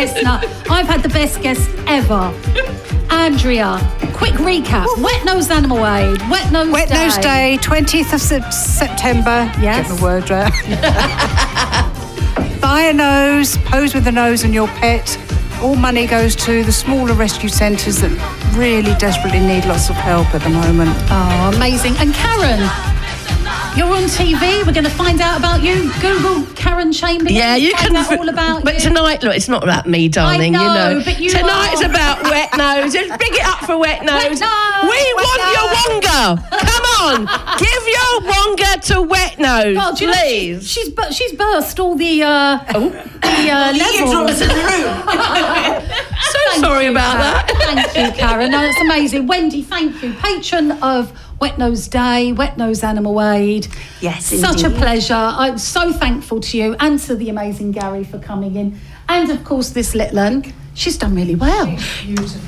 Listener. I've had the best guest ever. Andrea, quick recap. Wet Nose Animal Aid. Wet Nose Wet Day. Nose Day, 20th of Sep- September. Yes. Get my word right. (laughs) Buy a nose, pose with the nose and your pet. All money goes to the smaller rescue centres that really desperately need lots of help at the moment. Oh, amazing. And Karen, you're on TV. We're going to find out about you. Google Karen Chamberlain. Yeah, you can. out all about but you. tonight, look, it's not about me, darling. know, you know, but you tonight's are. about wet nose. Just big it up for wet nose. Nose, we Wet want your wonga. Come on, (laughs) give your wonga to wet nose, God, do you know, please. she's bu- she's burst all the uh, the uh, levels. in the room. (laughs) so Thank sorry you, about Karen. that. Thank you, Karen. No, it's amazing. Wendy, thank you. Patron of Wet Nose Day, Wet Nose Animal Aid. Yes, Such a pleasure. I'm so thankful to you and to the amazing Gary for coming in. And of course, this little one. She's done really well.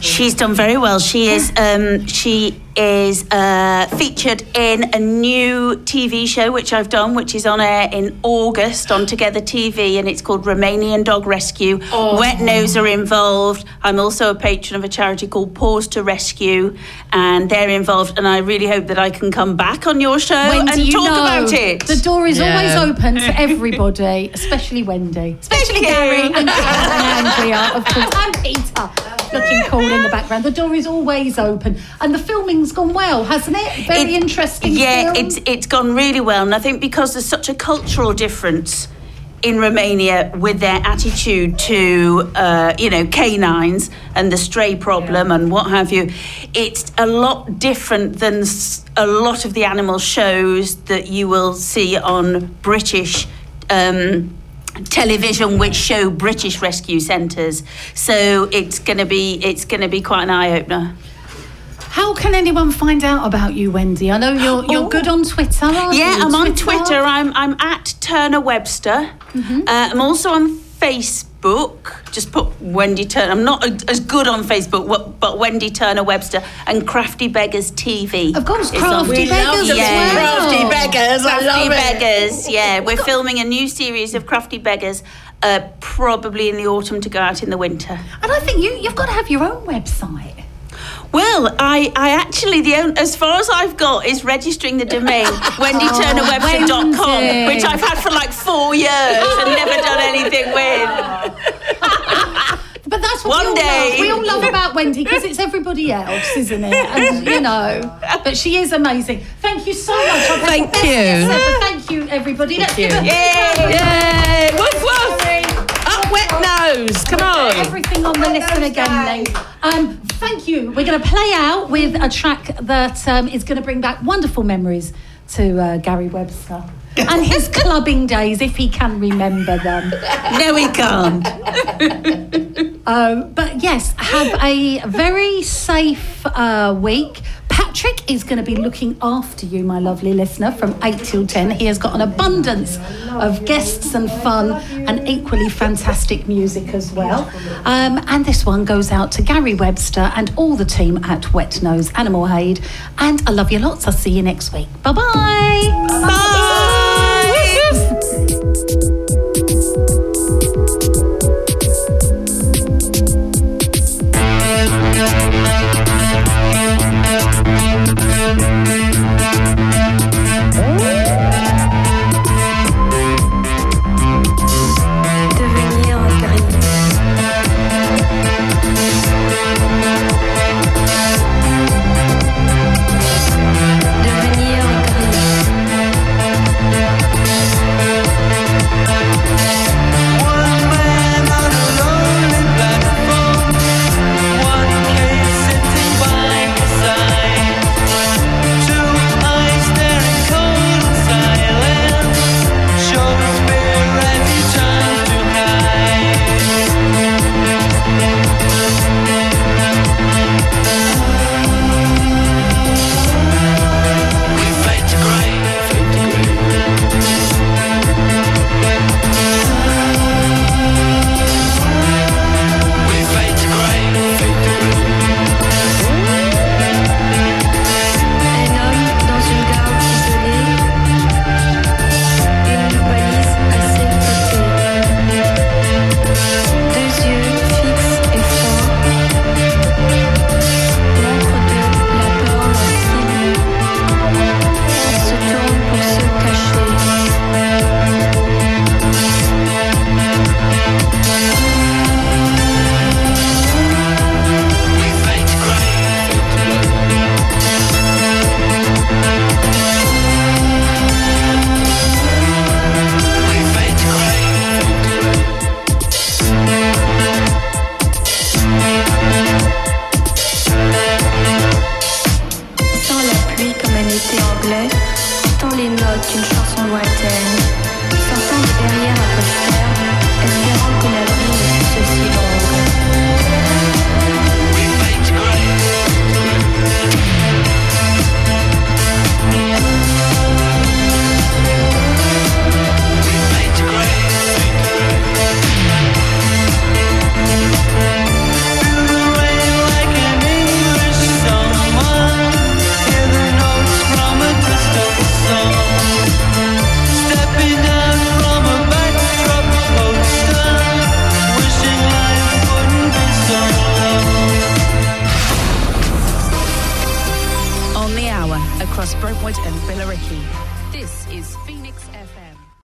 She's done very well. She is um, she is uh, featured in a new TV show which I've done, which is on air in August on Together TV, and it's called Romanian Dog Rescue. Wet Nose are involved. I'm also a patron of a charity called Paws to Rescue, and they're involved. And I really hope that I can come back on your show Wendy, and you talk know, about it. The door is Yeah. always open to (laughs) everybody, especially Wendy, especially you. Gary and, and Andrea, of course, (laughs) and Peter, looking cool in the background. The door is always open, and the filming's gone well, hasn't it? Very It- interesting. Yeah, film. it's it's gone really well, and I think because there's such a cultural difference in Romania with their attitude to uh, you know canines and the stray problem and what have you, it's a lot different than a lot of the animal shows that you will see on British. Um, television which show British rescue centres so it's going to be it's going to be quite an eye opener How can anyone find out about you, Wendy? I know you're you're Oh. good on Twitter. Aren't Yeah? I'm on Twitter. I'm I'm at Turner Webster. Mm-hmm. Uh, I'm also on Facebook. Just put Wendy Turner. I'm not a- as good on Facebook, but Wendy Turner Webster and Crafty Beggars TV. Of course, Crafty Beggars Yeah. well. Crafty beggars, I Crafty love it. Beggars. Yeah, we're filming a new series of Crafty Beggars. Uh, probably in the autumn to go out in the winter. And I think you you've got to have your own website. Well, I, I actually the only, as far as I've got is registering the domain (laughs) wendyturnerwebster.com, Wendy. which I've had for like four years and never done anything with. But that's what One we all day. love. We all love about Wendy because it's everybody else, isn't it? And you know, but she is amazing. Thank you so much. I've Thank you. Thank you, everybody. Let's give a Yay! Yay! Woof woof! Up wet nose! Come on! Everything on the list again, Lee. Um, thank you. We're going to play out with a track that um, is going to bring back wonderful memories to uh, Gary Webster and his (laughs) clubbing days, if he can remember them. No, he can't. (laughs) Um, but yes, have a very safe uh, week. Patrick is going to be looking after you, my lovely listener, from 8 till 10. He has got an abundance of guests and fun and equally fantastic music as well. Um, and this one goes out to Gary Webster and all the team at Wet Nose Animal Aid. And I love you lots. I'll see you next week. Bye bye. Bye.